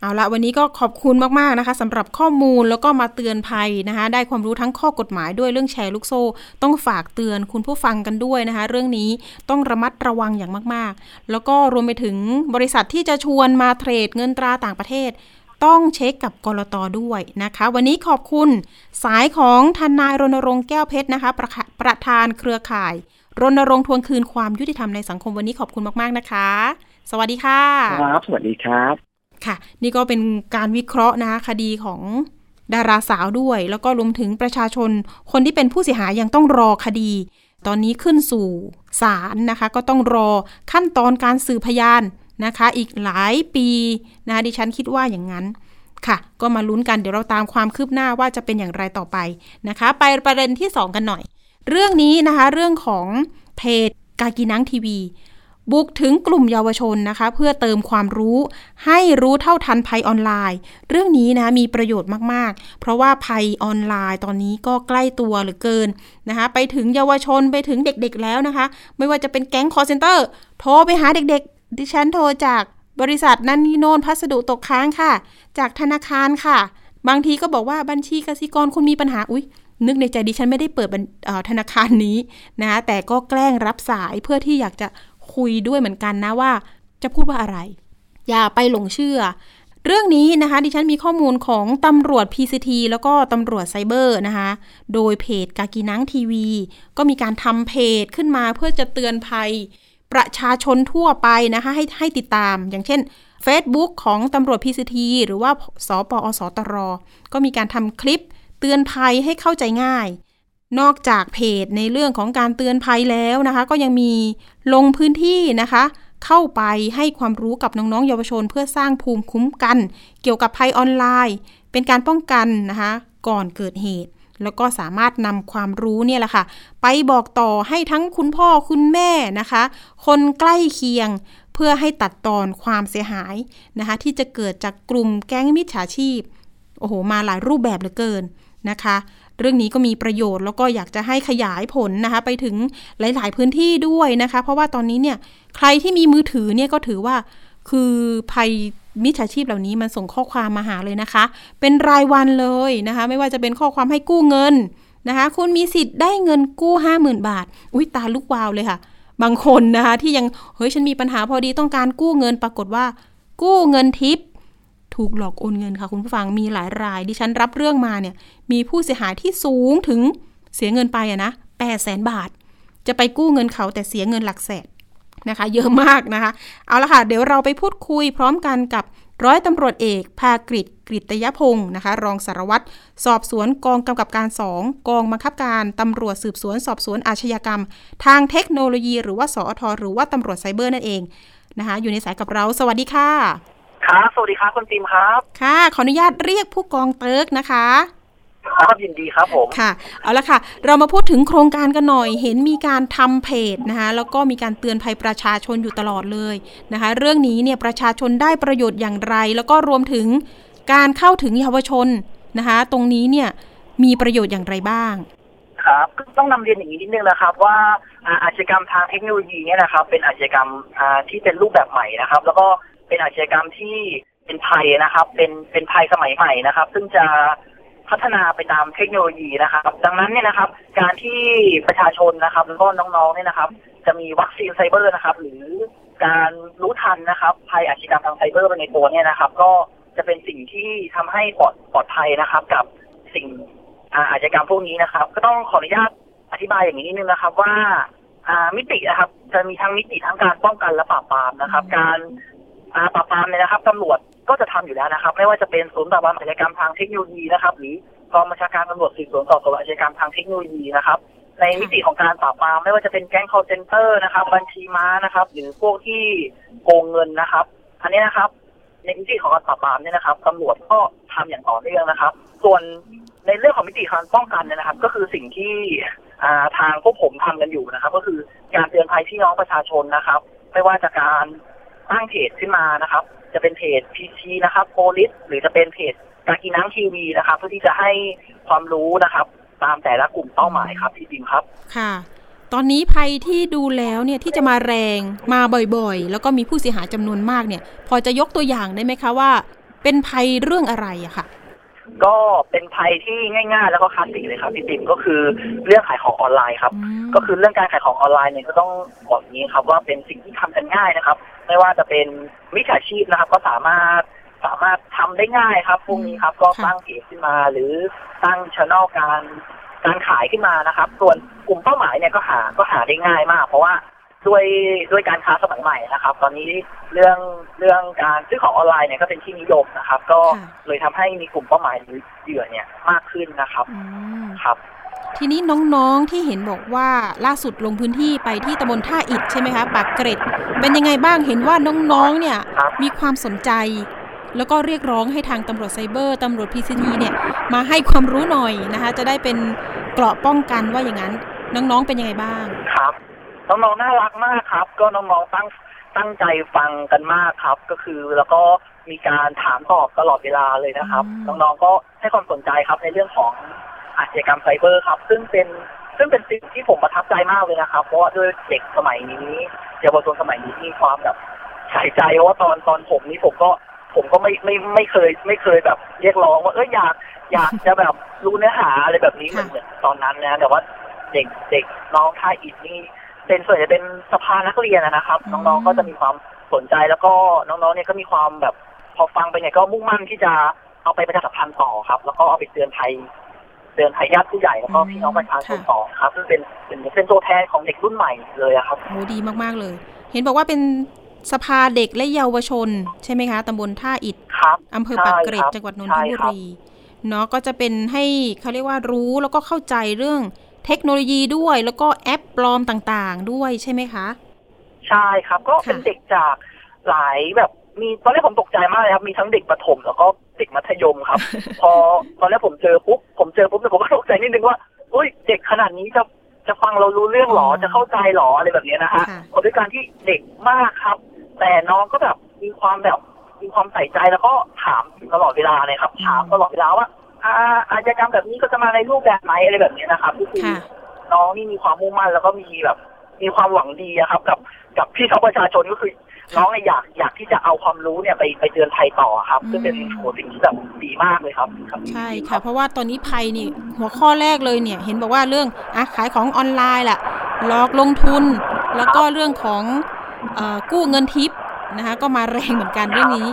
เอาละวันนี้ก็ขอบคุณมากๆนะคะสำหรับข้อมูลแล้วก็มาเตือนภัยนะคะ ได้ความรู้ทั้งข้อกฎหมายด้วยเรื่องแชร์ลูกโซ่ ต้องฝากเตือนคุณผู้ฟังกันด้วยนะคะ เรื่องนี้ต้องระมัดระวังอย่างมากๆ แล้วก็รวมไปถึงบริษัทที่จะชวนมาเทรดเงินตราต่างประเทศ ต้องเช็คกับกรตด้วยนะคะ วันนี้ขอบคุณ สายของทนายรณรงค์แก้วเพชรนะคะประประธานเครือข่าย รณรงค์ทวงคืนความยุติธรรมในสังคมวันนี้ขอบคุณมากๆนะคะ สวัสดีค่ะครับสวัสดีครับ ค่ะ นี่ก็เป็นการวิเคราะห์นะคะคดีของดาราสาวด้วย แล้วก็รวมถึงประชาชน คนที่เป็นผู้เสียหายยังต้องรอคดี ตอนนี้ขึ้นสู่ศาลนะคะ ก็ต้องรอขั้นตอนการสืบพยานนะคะ อีกหลายปีนะคะดิฉันคิดว่าอย่างนั้นค่ะ ก็มาลุ้นกันเดี๋ยวเราตามความคืบหน้าว่าจะเป็นอย่างไรต่อไปนะคะ ไปประเด็นที่ 2 กันหน่อย เรื่องนี้นะคะ เรื่องของเพจกากีนังทีวี บุกถึงกลุ่มเยาวชนนะคะ เพื่อเติมความรู้ ให้รู้เท่าทันภัยออนไลน์ เรื่องนี้นะมีประโยชน์มากๆ เพราะว่าภัยออนไลน์ตอนนี้ก็ใกล้ตัวเหลือเกินนะคะ ไปถึงเยาวชนไปถึงเด็กๆแล้วนะคะ ไม่ว่าจะเป็นแก๊งคอลเซ็นเตอร์โทรไปหาเด็กๆ ดิฉันโทรจากบริษัทนั่นนี่โน่นพัสดุตกค้างค่ะ จากธนาคารค่ะ บางทีก็บอกว่าบัญชีกสิกรคุณมีปัญหาอุ้ยนึกในใจดิฉันไม่ได้เปิดธนาคารนี้นะแต่ก็แกล้งรับสายเพื่อที่อยากจะ คุยด้วยเหมือนกันนะว่า จะพูดว่าอะไร อย่าไปหลงเชื่อ เรื่องนี้นะคะ ดิฉันมีข้อมูลของตำรวจ PCT แล้วก็ตำรวจไซเบอร์นะคะ โดยเพจกากีนังทีวี ก็มีการทำเพจขึ้นมาเพื่อจะเตือนภัยประชาชนทั่วไปนะคะ ให้ให้ติดตามอย่างเช่น Facebook ของตำรวจ PCT หรือว่าสปอสตร ก็มีการทำคลิปเตือนภัยให้เข้าใจง่าย นอกจากเพจในเรื่องของการเตือนภัยแล้วนะคะ ก็ยังมีลงพื้นที่นะคะ เข้าไปให้ความรู้กับน้องๆเยาวชน เพื่อสร้างภูมิคุ้มกัน เกี่ยวกับภัยออนไลน์ เป็นการป้องกันนะคะ ก่อนเกิดเหตุ แล้วก็สามารถนำความรู้เนี่ยแหละค่ะ ไปบอกต่อให้ทั้งคุณพ่อคุณแม่นะคะ คนใกล้เคียงเพื่อให้ตัดตอนความเสียหายนะคะ ที่จะเกิดจากกลุ่มแก๊งมิจฉาชีพโอ้โหมาหลายรูปแบบเหลือเกินนะคะ เรื่องนี้ก็มีประโยชน์แล้วก็อยากจะให้ขยายผลนะคะ ไปถึงหลาย ๆ พื้นที่ด้วยนะคะ เพราะว่าตอนนี้เนี่ยใครที่มีมือถือเนี่ยก็ถือว่าคือภัยมิจฉาชีพเหล่านี้มันส่งข้อความมาหาเลยนะคะ เป็นรายวันเลยนะคะ ไม่ว่าจะเป็นข้อความให้กู้เงินนะคะ คุณมีสิทธิ์ได้เงินกู้ห้าหมื่นบาท อุ้ยตาลุกวาวเลยค่ะ บางคนนะคะที่ยังเฮ้ยฉันมีปัญหาพอดีต้องการกู้เงินปรากฏว่า กู้เงินทิป ถูกหลอกโอนเงินค่ะคุณผู้ฟังมีหลายราย ดิฉันรับเรื่องมาเนี่ย มีผู้เสียหายที่สูงถึงเสียเงินไปอะนะแปดแสนบาท จะไปกู้เงินเขาแต่เสียเงินหลักแสนนะคะ เยอะมากนะคะ เอาละค่ะ เดี๋ยวเราไปพูดคุยพร้อมกันกับร้อยตำรวจเอกภากฤษกฤตยพงศ์นะคะ รองสารวัตรสอบสวนกองกำกับการสองกองบังคับการตำรวจสืบสวน สอบสวนอาชญากรรม ทางเทคโนโลยี หรือว่าสอทหรือว่าตำรวจไซเบอร์นั่นเองนะคะ อยู่ในสายกับเรา สวัสดีค่ะ ครับสวัสดีครับคุณติมครับ ค่ะ ขออนุญาตเรียกผู้กองเติร์กนะคะ ครับยินดีครับผมค่ะ เอาละค่ะ เรามาพูดถึงโครงการกันหน่อย เห็นมีการทำเพจนะคะ แล้วก็มีการเตือนภัยประชาชนอยู่ตลอดเลยนะคะ เรื่องนี้เนี่ยประชาชนได้ประโยชน์อย่างไร แล้วก็รวมถึงการเข้าถึงเยาวชนนะคะ ตรงนี้เนี่ยมีประโยชน์อย่างไรบ้างครับต้องนำเรียนอย่างนี้นิดนึงนะครับ ว่าอาชญากรรมทางเทคโนโลยีเนี่ยนะครับ เป็นอาชญากรรมที่เป็นรูปแบบใหม่นะครับ แล้วก็ เป็นอาชญากรรมที่เป็นภัยนะครับ เป็นเป็นภัยสมัยใหม่นะครับ ซึ่งจะพัฒนาไปตามเทคโนโลยีนะครับ ดังนั้นเนี่ยนะครับ การที่ประชาชนนะครับแล้วก็น้องๆเนี่ยนะครับ จะมีวัคซีนไซเบอร์นะครับ หรือการรู้ทันนะครับ ภัยอาชญากรรมทางไซเบอร์ไปในตัวเนี่ยนะครับ ก็จะเป็นสิ่งที่ทำให้ปลอดปลอดภัยนะครับ กับสิ่งอาชญากรรมพวกนี้นะครับ ก็ต้องขออนุญาตอธิบายอย่างนี้นิดนึงนะครับว่าอ่ามิตินะครับ จะมีทั้งมิติทั้งการป้องกันและปราบปรามนะครับ การ อาปราบปรามเนี่ยนะครับตำรวจก็จะทำอยู่แล้วนะครับ ไม่ว่าจะเป็นศูนย์ปราบปรามอาชญากรรมทางเทคโนโลยีนะครับ หรือกองบัญชาการตำรวจสืบสวนสอบสวนอาชญากรรมทางเทคโนโลยีนะครับ ในมิติของการปราบปรามไม่ว่าจะเป็นแก๊ง call center นะครับ บัญชีม้านะครับ หรือพวกที่โกงเงินนะครับ อันนี้นะครับ ในมิติของการปราบปรามเนี่ยนะครับตำรวจก็ทำอย่างต่อเนื่องนะครับ ส่วนในเรื่องของมิติการป้องกันเนี่ยนะครับ ก็คือสิ่งที่าทางพวกผมทำกันอยู่นะครับ ก็คือการเตือนภัยพี่น้องประชาชนนะครับ ไม่ว่าจะการ ตั้งเพจขึ้นมานะครับ จะเป็นเพจพีชีนะครับโพลิสหรือจะเป็นเพจกากีนังทีวีนะครับ เพื่อที่จะให้ความรู้นะครับ ตามแต่ละกลุ่มเป้าหมายครับพี่บิมครับค่ะ ตอนนี้ภัยที่ดูแล้วเนี่ยที่จะมาแรงมาบ่อยๆ แล้วก็มีผู้เสียหายจำนวนมากเนี่ย พอจะยกตัวอย่างได้ไหมคะว่า เป็นภัยเรื่องอะไรอะค่ะก็เป็นภัยที่ง่าย ๆ แล้วก็คลาสสิกเลยครับพี่บิมก็คือเรื่องขายของออนไลน์ครับอืมก็คือเรื่องการขายของออนไลน์เนี่ยก็ต้องบอกอย่างนี้ครับว่าเป็นสิ่งที่ทำกันง่ายนะครับ ไม่ว่าจะเป็นมิจฉาชีพนะครับ ก็สามารถสามารถทำได้ง่ายครับ พวกนี้ครับ ก็ค่ะตั้งเพจขึ้นมา หรือตั้งช่องการการขายขึ้นมานะครับ ส่วนกลุ่มเป้าหมายเนี่ยก็หาก็หาได้ง่ายมาก เพราะว่าด้วยด้วยการค้าสมัยใหม่นะครับ ตอนนี้เรื่องเรื่องการซื้อของออนไลน์เนี่ยก็เป็นที่นิยมนะครับ ก็ค่ะเลยทำให้มีกลุ่มเป้าหมายหรือเหยื่อเนี่ยมากขึ้นนะครับอืมครับ ทีนี้น้องๆที่เห็นบอกว่าล่าสุดลงพื้นที่ไปที่ตำบลท่าอิฐใช่ไหมคะปากเกร็ด เป็นยังไงบ้างเห็นว่าน้องๆเนี่ยครับมีความสนใจ แล้วก็เรียกร้องให้ทางตำรวจไซเบอร์ตำรวจพีซีทีเนี่ยมาให้ความรู้หน่อยนะคะ จะได้เป็นเกราะป้องกันว่าอย่างนั้น น้องๆเป็นยังไงบ้างครับน้องๆน่ารักมากครับ ก็น้องๆตั้งตั้งใจฟังกันมากครับ ก็คือแล้วก็มีการถามตอบตลอดเวลาเลยนะครับอืมน้องๆก็ให้ความสนใจครับในเรื่องของ อาชญากรรมไซเบอร์ครับ ซึ่งเป็นซึ่งเป็นสิ่งที่ผมประทับใจมากเลยนะครับ เพราะว่าด้วยเด็กสมัยนี้เยาวชนสมัยนี้มีความแบบใส่ใจเพราะว่าตอนตอนผมนี่ผมก็ผมก็ไม่ไม่ไม่เคยไม่เคยแบบเรียกร้องว่าเอออยากอยากจะแบบรู้เนื้อหาอะไรแบบนี้เหมือนค่ะเหมือนตอนนั้นนะแต่ว่าเด็กเด็กน้องท่าอิฐนี่เป็นส่วนใหญ่เป็นสภานักเรียนนะครับอืมน้องๆก็จะมีความสนใจแล้วก็น้องๆเนี่ยก็มีความแบบพอฟังไปเนี่ยก็มุ่งมั่นที่จะเอาไปประชาสัมพันธ์ต่อครับ แล้วก็เอาไปเตือนภัย เตือนภัยญาติผู้ใหญ่แล้วก็พี่น้องประชาชนต่อครับซึ่งเป็นเป็นเป็นตัวแทนของเด็กรุ่นใหม่เลยอะครับโหดีมากๆเลย เห็นบอกว่าเป็นสภาเด็กและเยาวชน ใช่ไหมคะตำบลท่าอิฐครับอำเภอปากเกร็ดใช่ครับจังหวัดนนทใช่บุครับรีเนาะก็จะเป็นให้เขาเรียกว่ารู้แล้วก็เข้าใจเรื่องเทคโนโลยีด้วย แล้วก็แอปปลอมต่างๆด้วยใช่ไหมคะ ใช่ครับก็เป็นค่ะเด็กจากหลายแบบมีตอนแรกผมตกใจมากเลยครับ มีทั้งเด็กประถมแล้วก็ เด็กมัธยมครับ พอตอนแรกผมเจอปุ๊บผมเจอปุ๊บเนี่ยผมก็ตกใจนิดนึงว่าอุ้ยเด็กขนาดนี้จะจะฟังเรารู้เรื่องหรออ๋อจะเข้าใจหรออะไรแบบเนี้ยนะฮะค่ะเพราะด้วยการที่เด็กมากครับ แต่น้องก็แบบมีความแบบมีความใส่ใจแล้วก็ถามตลอดเวลาเลยครับ ถามตลอดเวลาว่าอาอาชญากรรมแบบนี้ก็จะมาในรูปแบบไหนอะไรแบบเนี้ยนะครับก็คือค่ะน้องนี่มีความมุ่งมั่นแล้วก็มีแบบ มีความหวังดีอะครับ กับกับพี่น้องประชาชนก็คือ น้องเนี่ยอยากอยากที่จะเอาความรู้เนี่ยไปไปเตือนภัยต่อครับอืมซึ่งเป็นโหสิ่งที่แบบดีมากเลยครับครับใช่ดีค่ะ เพราะว่าตอนนี้ภัยนี่หัวข้อแรกเลยเนี่ย เห็นบอกว่าเรื่องอะขายของออนไลน์ล่ะหลอกลงทุน แล้วก็เรื่องของเออกู้เงินทิปนะคะ ก็มาแรงเหมือนกันเรื่องนี้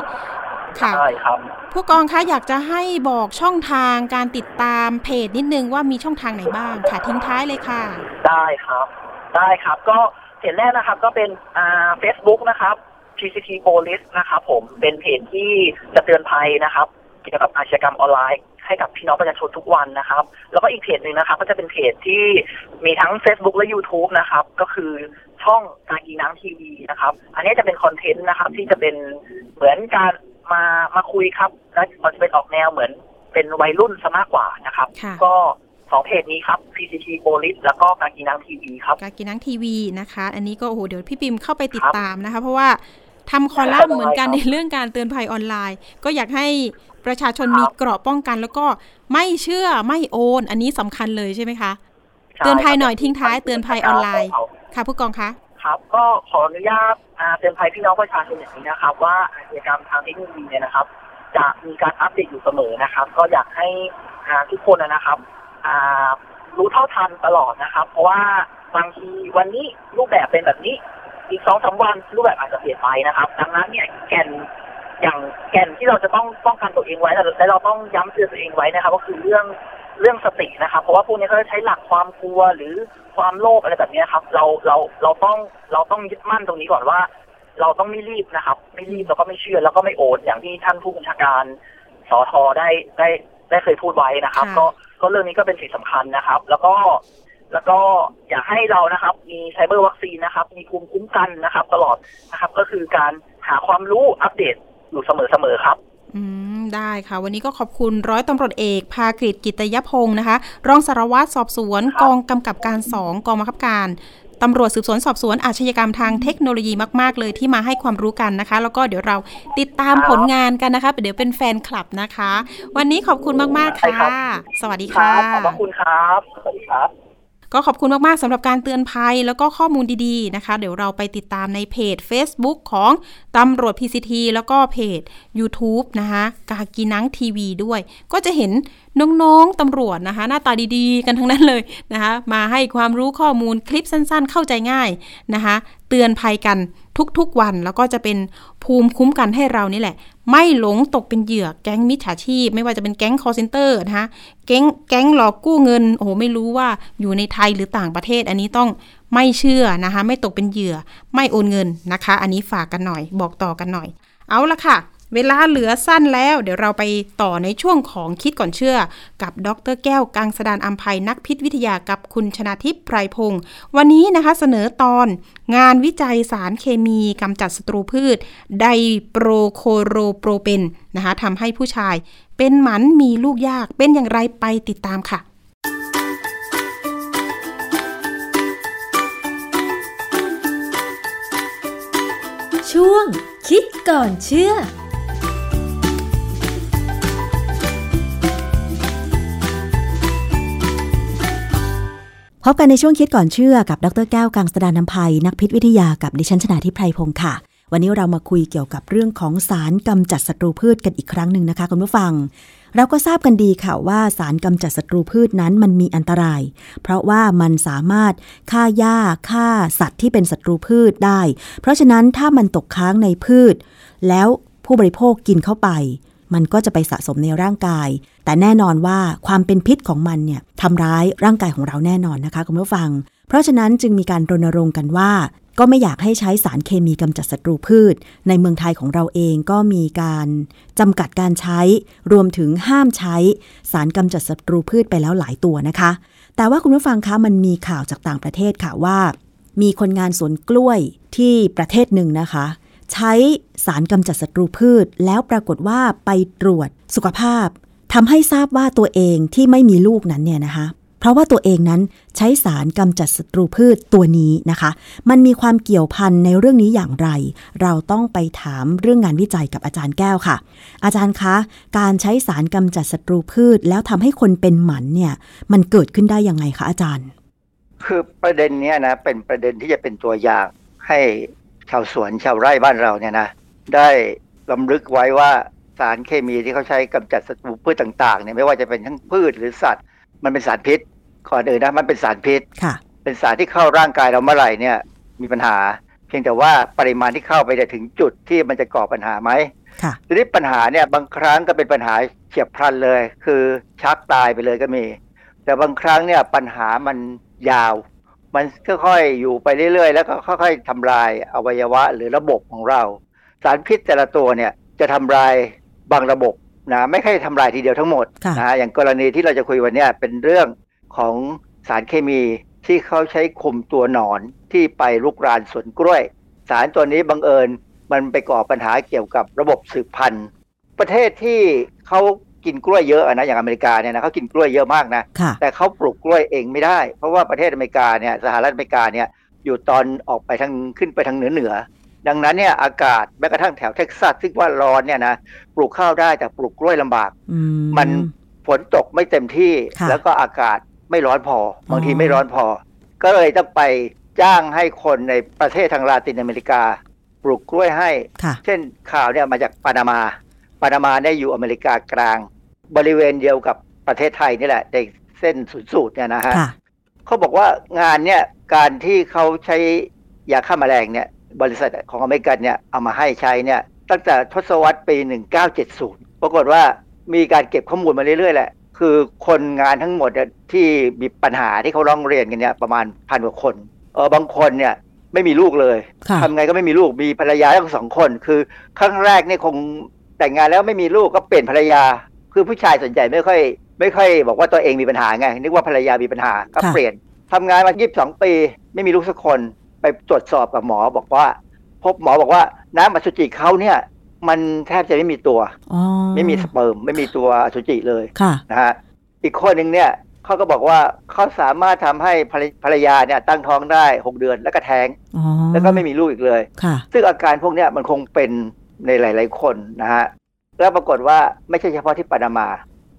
ค่ะใช่ครับผู้กองคะอยากจะให้บอกช่องทางการติดตามเพจนิดนึงว่ามีช่องทางไหนบ้างค่ะทิ้งท้ายเลยค่ะ ได้ครับ ได้ครับก็เพจแรกนะครับก็เป็นอ่าเฟซบุ๊กนะครับ PCT Police นะครับผมเป็นเพจที่จะเตือนภัยนะครับเกี่ยวกับอาชญากรรมออนไลน์ให้กับพี่น้องประชาชนทุกวันนะครับ แล้วก็อีกเพจหนึ่งนะครับ ก็จะเป็นเพจที่มีทั้ง Facebook และ YouTube นะครับ ก็คือช่องกากีน้ำทีวีนะครับ อันนี้จะเป็นคอนเทนต์นะครับ ที่จะเป็นเหมือนการมามาคุยครับ และมันจะเป็นออกแนวเหมือนเป็นวัยรุ่นซะมากกว่านะครับค่ะก็สองเพจนี้ครับ PCT Police แล้วก็กากีน้ำทีวีครับ กากินังทีวีนะคะ อันนี้ก็โอ้โหเดี๋ยวพี่ปิมเข้าไปติดครับตามนะคะ เพราะว่า ทำคอลัมน์เหมือนกันได้ในครับเรื่องการเตือนภัยออนไลน์ ก็อยากให้ประชาชนครับมีเกราะป้องกัน แล้วก็ไม่เชื่อไม่โอน อันนี้สำคัญเลยใช่ไหมคะใช่เตือนภัยครับหน่อยทิ้งท้ายเตือนภัยออนไลน์ครับค่ะผู้กองคะคนะครับก็ขออนุญาตเตือนภัยพี่น้องประชาชนอย่างนี้นะครับ ว่าอาชญากรรมทางเทคโนโลยีเนี่ยนะครับ จะมีการอัปเดตอยู่เสมอนะครับ ก็อยากให้ทุกคนนะครับรู้เท่าทันตลอดนะครับ เพราะว่าบางทีวันนี้รูปแบบเป็นแบบนี้ อีกสองสาวันรูปแบบอาจจะเปลี่ยนไปนะครับ ดังนั้นเนี่ยแกนอย่างแก่นที่เราจะต้องป้องกันตัวเองไว้และเราต้องย้ำเตือนตัวเองไว้นะครับ ก็คือเรื่องเรื่องสตินะครับ เพราะว่าพวกนี้เขาจะใช้หลักความกลัวหรือความโลภอะไรแบบนี้ครับ เราเราเราต้องเราต้องยึดมั่นตรงนี้ก่อนว่า เราต้องไม่รีบนะครับ ไม่รีบแล้วก็ไม่เชื่อแล้วก็ไม่โอนอย่างที่ท่านผู้บัญชาการสอทอได้ได้ได้เคยพูดไว้นะครับ ก็ก็เรื่องนี้ก็เป็นสิ่งสำคัญนะครับ แล้วก็ แล้วก็อยากให้เรานะครับ มีไซเบอร์วัคซีนนะครับ มีภูมิคุ้มกันนะครับ ตลอดนะครับ ก็คือการหาความรู้อัปเดตอยู่เสมอๆครับ อืม ได้ค่ะ วันนี้ก็ขอบคุณร้อยตำรวจเอกภากฤษกิตยพงศ์นะคะ รองสารวัตรสอบสวน กองกำกับการสองกองบังคับการตำรวจสืบสวนสอบสวนอาชญากรรมทางเทคโนโลยีมาก ๆ เลยที่มาให้ความรู้กันนะคะ แล้วก็เดี๋ยวเราติดตามผลงานกันนะคะเดี๋ยวเป็นแฟนคลับนะคะ วันนี้ขอบคุณมาก ๆ ค่ะ สวัสดีค่ะขอบคุณครับสวัสดีครับ ก็ขอบคุณมาก ๆสำหรับการเตือนภัยแล้วก็ข้อมูลดีๆนะคะ เดี๋ยวเราไปติดตามในเพจ Facebook ของตำรวจ PCT แล้วก็เพจ YouTube นะคะกากีนังทีวีด้วย ก็จะเห็นน้อง ๆตำรวจนะคะ หน้าตาดีๆ กันทั้งนั้นเลยนะคะ มาให้ความรู้ข้อมูลคลิปสั้นๆ เข้าใจง่ายนะคะ เตือนภัยกันทุกๆวัน แล้วก็จะเป็นภูมิคุ้มกันให้เรานี่แหละ ไม่หลงตกเป็นเหยื่อแก๊งมิจฉาชีพ ไม่ว่าจะเป็นแก๊งคอลเซ็นเตอร์นะคะแก๊งแก๊งหลอกกู้เงินโอ้โหไม่รู้ว่าอยู่ในไทยหรือต่างประเทศ อันนี้ต้องไม่เชื่อนะคะ ไม่ตกเป็นเหยื่อ ไม่โอนเงินนะคะ อันนี้ฝากกันหน่อย บอกต่อกันหน่อย เอาละค่ะ เวลาเหลือสั้นแล้ว เดี๋ยวเราไปต่อในช่วงของคิดก่อนเชื่อ กับดรแก้วกังสดานอัมภัยนักพิษวิทยากับคุณชนาทิพย์ไพรพงศ์วันนี้นะคะเสนอตอน งานวิจัยสารเคมีกำจัดศัตรูพืช ไดโปรโคโรโปรเปนนะคะทำให้ผู้ชาย เป็นหมันมีลูกยากเป็นอย่างไรไปติดตามค่ะช่วงคิดก่อนเชื่อ พบกันในช่วงคิดก่อนเชื่อกับดรแก้วกังสดานนภัย นักพิษวิทยากับดิฉันชนาทิพไพรพงศ์ค่ะ วันนี้เรามาคุยเกี่ยวกับเรื่องของสารกำจัดศัตรูพืชกันอีกครั้งหนึ่งนะคะคุณผู้ฟัง เราก็ทราบกันดีค่ะว่าสารกำจัดศัตรูพืชนั้นมันมีอันตราย เพราะว่ามันสามารถฆ่าหญ้าฆ่าสัตว์ที่เป็นศัตรูพืชได้ เพราะฉะนั้นถ้ามันตกค้างในพืช แล้วผู้บริโภคกินเข้าไป มันก็จะไปสะสมในร่างกาย แต่แน่นอนว่าความเป็นพิษของมันเนี่ยทำร้ายร่างกายของเราแน่นอนนะคะคุณผู้ฟัง เพราะฉะนั้นจึงมีการรณรงค์กันว่า ก็ไม่อยากให้ใช้สารเคมีกำจัดศัตรูพืช ในเมืองไทยของเราเองก็มีการจำกัดการใช้ รวมถึงห้ามใช้สารกำจัดศัตรูพืชไปแล้วหลายตัวนะคะ แต่ว่าคุณผู้ฟังคะมันมีข่าวจากต่างประเทศค่ะว่า มีคนงานสวนกล้วยที่ประเทศหนึ่งนะคะ ใช้สารกำจัดศัตรูพืช แล้วปรากฏว่าไปตรวจสุขภาพทำให้ทราบว่าตัวเองที่ไม่มีลูกนั้นเนี่ยนะคะ เพราะว่าตัวเองนั้นใช้สารกำจัดศัตรูพืชตัวนี้นะคะ มันมีความเกี่ยวพันในเรื่องนี้อย่างไร เราต้องไปถามเรื่องงานวิจัยกับอาจารย์แก้วค่ะ อาจารย์คะ การใช้สารกำจัดศัตรูพืช แล้วทำให้คนเป็นหมันเนี่ย มันเกิดขึ้นได้ยังไงคะอาจารย์ คือประเด็นนี้นะเป็นประเด็นที่จะเป็นตัวอย่างให้ ชาวสวนชาวไร่บ้านเราเนี่ยนะได้ลำลึกไว้ว่าสารเคมีที่เขาใช้กำจัดศัตรูพืชต่างๆเนี่ยไม่ว่าจะเป็นทั้งพืชหรือสัตว์ มันเป็นสารพิษก่อนอื่นนะมันเป็นสารพิษเป็นสารที่เข้าร่างกายเราเมื่อไหร่เนี่ยมีปัญหา เพียงแต่ว่าปริมาณที่เข้าไปถึงจุดที่มันจะก่อปัญหาไหมทีนี้ปัญหาเนี่ยบางครั้งก็เป็นปัญหาเฉียบพลันเลย คือชักตายไปเลยก็มี แต่บางครั้งเนี่ยปัญหามันยาว มันค่อยๆอยู่ไปเรื่อยๆ แล้วก็ค่อยๆทำลายอวัยวะหรือระบบของเรา สารพิษแต่ละตัวเนี่ยจะทำลายบางระบบนะไม่ใช่ทำลายทีเดียวทั้งหมดนะอย่างกรณีที่เราจะคุยวันนี้เป็นเรื่องของสารเคมีที่เขาใช้คุมตัวหนอนที่ไปลุกรานสวนกล้วย สารตัวนี้บังเอิญมันไปก่อปัญหาเกี่ยวกับระบบสืบพันธุ์ ประเทศที่เขา กินกล้วยเยอะนะอย่างอเมริกาเนี่ยนะเขากินกล้วยเยอะมากนะแต่เขาปลูกกล้วยเองไม่ได้ เพราะว่าประเทศอเมริกาเนี่ยสหรัฐอเมริกาเนี่ยอยู่ตอนออกไปทางขึ้นไปทางเหนือเหนือ ดังนั้นเนี่ยอากาศแม้กระทั่งแถวเท็กซัสซึ่งว่าร้อนเนี่ยนะปลูกข้าวได้แต่ปลูกกล้วยลำบาก มันฝนตกไม่เต็มที่แล้วก็อากาศไม่ร้อนพอ บางทีไม่ร้อนพอ ก็เลยต้องไปจ้างให้คนในประเทศทางลาตินอเมริกา ปลูกกล้วยให้ค่ะเช่นข่าวเนี่ยมาจากปานามาปานามาเนี่ยอยู่อเมริกากลาง บริเวณเดียวกับประเทศไทยนี่แหละในเส้นศูนย์สูตรเนี่ยนะฮะค่ะเขาบอกว่างานเนี่ยการที่เขาใช้ยาฆ่าแมลงเนี่ยบริษัทของอเมริกันเนี่ยเอามาให้ใช้เนี่ยตั้งแต่ทศวรรษปี 1970 ปรากฏว่ามีการเก็บข้อมูลมาเรื่อยๆแหละคือคนงานทั้งหมดเนี่ยที่มีปัญหาที่เขาร้องเรียนกันเนี่ยประมาณพันกว่าคนเออบางคนเนี่ยไม่มีลูกเลยค่ะทำไงก็ไม่มีลูกมีภรรยาทั้งสองคน คือครั้งแรกเนี่ยคงแต่งงานแล้วไม่มีลูกก็เปลี่ยนภรรยา คือผู้ชายส่วนใหญ่ไม่ค่อย ไม่ค่อยบอกว่าตัวเองมีปัญหาไง นึกว่าภรรยามีปัญหาก็ค่ะเปลี่ยนทำงานมา 22 ปี ไม่มีลูกสักคนไปตรวจสอบกับหมอบอกว่า พบหมอบอกว่าน้ำอสุจิเขาเนี่ย มันแทบจะไม่มีตัวอ๋อไม่มีสเปิร์มไม่มีตัวอสุจิเลยค่ะนะฮะอีกคนหนึ่งเนี่ยเขาก็บอกว่าเขาสามารถทำให้ภรรภรรยาเนี่ยตั้งท้องได้6เดือนแล้วก็แท้งอ๋อแล้วก็ไม่มีลูกอีกเลยค่ะซึ่งอาการพวกเนี้ยมันคงเป็นในหลาย ๆ คนนะฮะ แล้วปรากฏว่าไม่ใช่เฉพาะที่ปานามา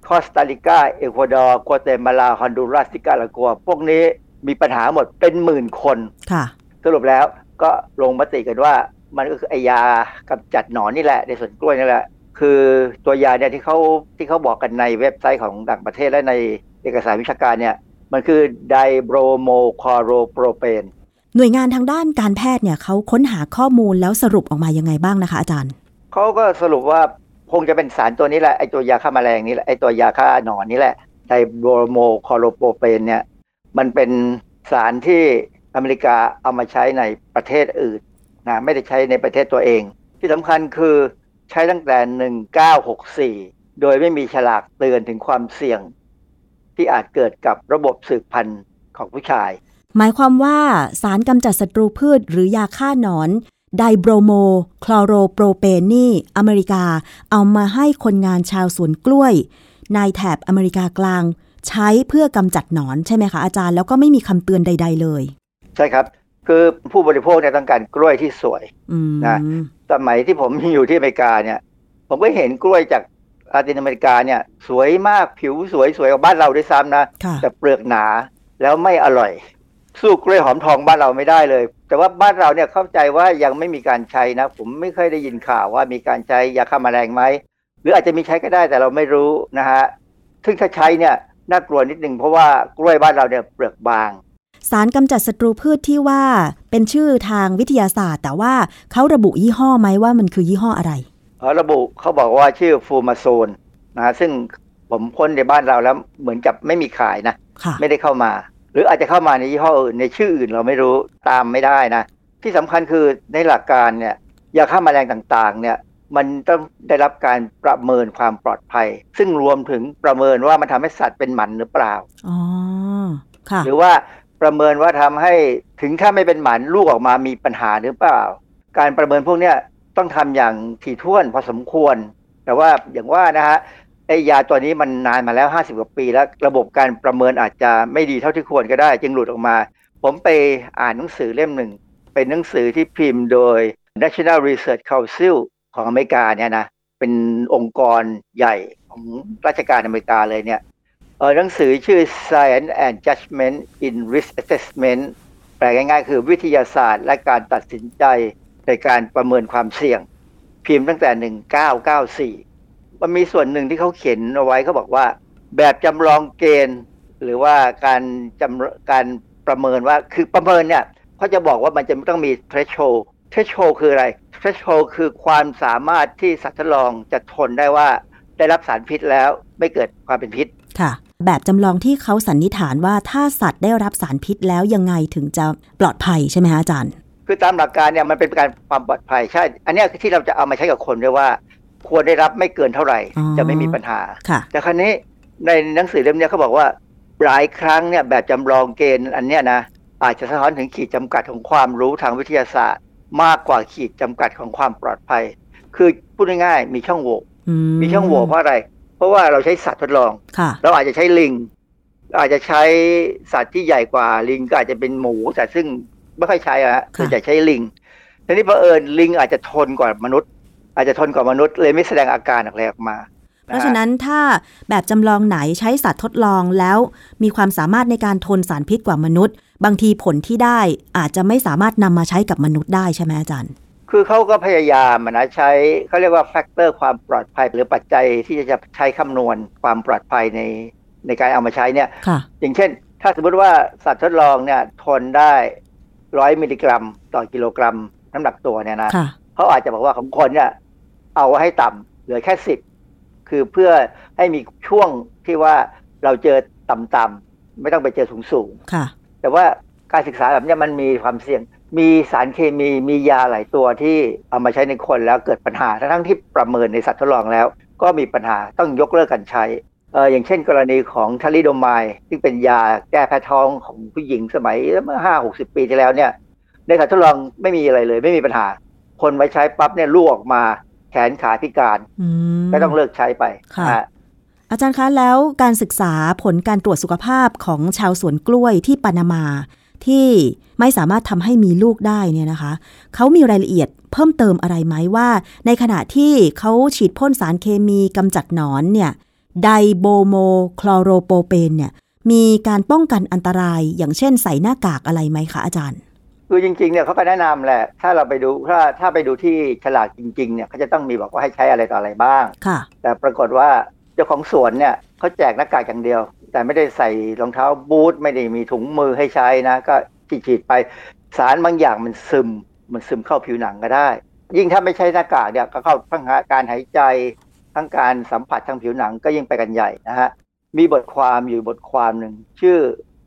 คอสตาริกา เอกวาดอร์กัวเตมาลา ฮอนดูรัสติกาลากัว พวกนี้มีปัญหาหมดเป็นหมื่นคนค่ะสรุปแล้วก็ลงมติกันว่ามันก็คือไอยากำจัดหนอนนี่แหละ ในสวนกล้วยนี่แหละ คือตัวยาเนี่ยที่เขาที่เขาบอกกันในเว็บไซต์ของต่างประเทศและในเอกสารวิชาการเนี่ย มันคือไดโบรโมคอโรโปรเปนหน่วยงานทางด้านการแพทย์เนี่ยเขาค้นหาข้อมูลแล้วสรุปออกมายังไงบ้างนะคะอาจารย์เขาก็สรุปว่า คงจะเป็นสารตัวนี้แหละไอตัวยาฆ่าแมลงนี่แหละไอตัวยาฆ่าหนอนนี่แหละไดโบรโมคอโรโปรเปนเนี่ยมันเป็นสารที่อเมริกาเอามาใช้ในประเทศอื่นนะไม่ได้ใช้ในประเทศตัวเอง ที่สำคัญคือใช้ตั้งแต่ 1964 โดยไม่มีฉลากเตือนถึงความเสี่ยง ที่อาจเกิดกับระบบสืบพันธุ์ของผู้ชาย หมายความว่าสารกำจัดศัตรูพืชหรือยาฆ่าหนอน ไดโบรโม คลอโรโปรเปนนี่อเมริกาเอามาให้คนงานชาวสวนกล้วยในแถบอเมริกากลาง ใช้เพื่อกำจัดหนอนใช่ไหมคะอาจารย์ แล้วก็ไม่มีคำเตือนใด ๆ เลย ใช่ครับ คือผู้บริโภคเนี่ยต้องการกล้วยที่สวยอืมนะสมัยที่ผมอยู่ที่อเมริกาเนี่ย ผมก็เห็นกล้วยจากลาตินอเมริกาเนี่ย สวยมากผิวสวยสวยกว่าบ้านเราด้วยซ้ำนะค่ะแต่เปลือกหนาแล้วไม่อร่อย สู้กล้วยหอมทองบ้านเราไม่ได้เลย แต่ว่าบ้านเราเนี่ยเข้าใจว่ายังไม่มีการใช้นะ ผมไม่เคยได้ยินข่าวว่ามีการใช้ยาฆ่าแมลงไหมหรืออาจจะมีใช้ก็ได้แต่เราไม่รู้นะฮะซึ่งถ้าใช้เนี่ยน่ากลัวนิดนึงเพราะว่ากล้วยบ้านเราเนี่ยเปลือกบาง สารกำจัดศัตรูพืชที่ว่าเป็นชื่อทางวิทยาศาสตร์ แต่ว่าเขาระบุยี่ห้อไหมว่ามันคือยี่ห้ออะไรเขาระบุเขาบอกว่าชื่อฟูมาโซนนะฮะซึ่งผมค้นในบ้านเราแล้วเหมือนกับไม่มีขายนะค่ะไม่ได้เข้ามาห รืออาจจะเข้ามาในยี่ห้ออื่นในชื่ออื่นเราไม่รู้ตามไม่ได้นะ ที่สำคัญคือในหลักการเนี่ยยาฆ่าแมลงต่างๆเนี่ยมันต้องได้รับการประเมินความปลอดภัย ซึ่งรวมถึงประเมินว่ามันทำให้สัตว์เป็นหมันหรือเปล่าอ๋อค่ะหรือว่าประเมินว่าทำให้ถึงถ้าไม่เป็นหมันลูกออกมามีปัญหาหรือเปล่า การประเมินพวกเนี้ยต้องทำอย่างถี่ถ้วนพอสมควร แต่ว่าอย่างว่านะฮะ ไอยาตัวนี้มันนานมาแล้ว 50กว่าปีแล้ว ระบบการประเมินอาจจะไม่ดีเท่าที่ควรก็ได้ จึงหลุดออกมา ผมไปอ่านหนังสือเล่มหนึ่ง เป็นหนังสือที่พิมพ์โดย National Research Council ของอเมริกาเนี่ยนะเป็นองค์กรใหญ่ของราชการอเมริกาเลยเนี่ยเออหนังสือชื่อ Science and Judgment in Risk Assessment แปลง่ายๆ คือวิทยาศาสตร์ และการตัดสินใจในการประเมินความเสี่ยง พิมพ์ตั้งแต่ 1994 มันมีส่วนหนึ่งที่เขาเขียนเอาไว้เขาบอกว่า แบบจำลองเกณฑ์ หรือว่าการจำการประเมินว่าคือประเมินเนี่ยเขาจะบอกว่ามันจะต้องมี threshold threshold คืออะไร threshold คือความสามารถที่สัตว์ทดลองจะทนได้ว่าได้รับสารพิษแล้วไม่เกิดความเป็นพิษค่ะ แบบจำลองที่เขาสันนิษฐานว่าถ้าสัตว์ได้รับสารพิษแล้วยังไงถึงจะปลอดภัยใช่ไหมคะอาจารย์ คือตามหลักการเนี่ยมันเป็นการความปลอดภัยใช่ อันเนี้ยที่เราจะเอามาใช้กับคนด้วยว่า ควรได้รับไม่เกินเท่าไหร่อ๋อจะไม่มีปัญหาค่ะแต่ครั้นี้ในหนังสือเล่มเนี้ยเขาบอกว่าหลายครั้งเนี่ยแบบจำลองเกณฑ์อันเนี้ยนะอาจจะสะท้อนถึงขีดจำกัดของความรู้ทางวิทยาศาสตร์ มากกว่าขีดจำกัดของความปลอดภัย คือพูดง่ายๆมีช่องโหว่อืมีช่องโหว่เพราะอะไร เพราะว่าเราใช้สัตว์ทดลองค่ะเราอาจจะใช้ลิง อาจจะใช้สัตว์ที่ใหญ่กว่าลิงก็อาจจะเป็นหมูแต่ซึ่งไม่ค่อยใช้อะฮะส่วนใหญ่ใช้ลิงทีนี้เผอิญลิงอาจจะทนกว่ามนุษย์ อาจจะทนกว่ามนุษย์เลยไม่แสดงอาการอะไรออกมา เพราะฉะนั้นถ้าแบบจำลองไหนใช้สัตว์ทดลองแล้วมีความสามารถในการทนสารพิษกว่ามนุษย์ บางทีผลที่ได้อาจจะไม่สามารถนำมาใช้กับมนุษย์ได้ใช่ไหมอาจารย์ คือเขาก็พยายามนะใช้เขาเรียกว่า factor ความปลอดภัย หรือปัจจัยที่จะใช้คำนวณความปลอดภัยในในการเอามาใช้เนี่ยค่ะอย่างเช่น ถ้าสมมติว่าสัตว์ทดลองเนี่ยทนได้ร้อยมิลลิกรัม ต่อกิโลกรัม น้ำหนักตัวเนี่ยนะค่ะเขาอาจจะบอกว่าของคนเนี่ย เอาไว้ให้ต่ำเหลือแค่สิบคือเพื่อให้มีช่วงที่ว่าเราเจอต่ำๆไม่ต้องไปเจอสูงๆค่ะ แต่ว่าการศึกษาแบบเนี้ยมันมีความเสี่ยง มีสารเคมีมียาหลายตัวที่เอามาใช้ในคนแล้วเกิดปัญหาทั้งที่ประเมินในสัตว์ทดลองแล้ว ก็มีปัญหาต้องยกเลิกการใช้เอออย่างเช่นกรณีของทาริโดไมด์ซึ่งเป็นยาแก้แพ้ท้องของผู้หญิงสมัยเมื่อห้าหกสิบปีที่แล้วเนี่ยในสัตว์ทดลองไม่มีอะไรเลย ไม่มีปัญหา คนไว้ใช้ปั๊บเนี่ยลูกออกมาแข นขาพิการอืมก็ต้องเลิกใช้ไปค่ะนะฮะอาจารย์คะแล้วการศึกษาผลการตรวจสุขภาพของชาวสวนกล้วยที่ปานามา ที่ไม่สามารถทำให้มีลูกได้เนี่ยนะคะ เขามีรายละเอียดเพิ่มเติมอะไรไหมว่า ในขณะที่เขาฉีดพ่นสารเคมีกำจัดหนอนเนี่ยไดโบโมคลอโรโปเปนเนี่ยมีการป้องกันอันตรายอย่างเช่นใส่หน้ากากอะไรไหมคะอาจารย์ คือจริงๆเนี่ยเขาก็แนะนำแหละ ถ้าเราไปดูถ้าถ้าไปดูที่ฉลากจริงๆเนี่ยเขาจะต้องมีบอกว่าให้ใช้อะไรต่ออะไรบ้างค่ะแต่ปรากฏว่าเจ้าของสวนเนี่ยเขาแจกหน้ากากอย่างเดียว แต่ไม่ได้ใส่รองเท้าบูทไม่ได้มีถุงมือให้ใช้นะ ก็ฉีดๆไปสารบางอย่างมันซึม มันซึมเข้าผิวหนังก็ได้ ยิ่งถ้าไม่ใช้หน้ากากเนี่ยก็เข้าทั้งการหายใจทั้งการสัมผัสทางผิวหนังก็ยิ่งไปกันใหญ่นะฮะมีบทความอยู่บทความหนึ่งชื่อ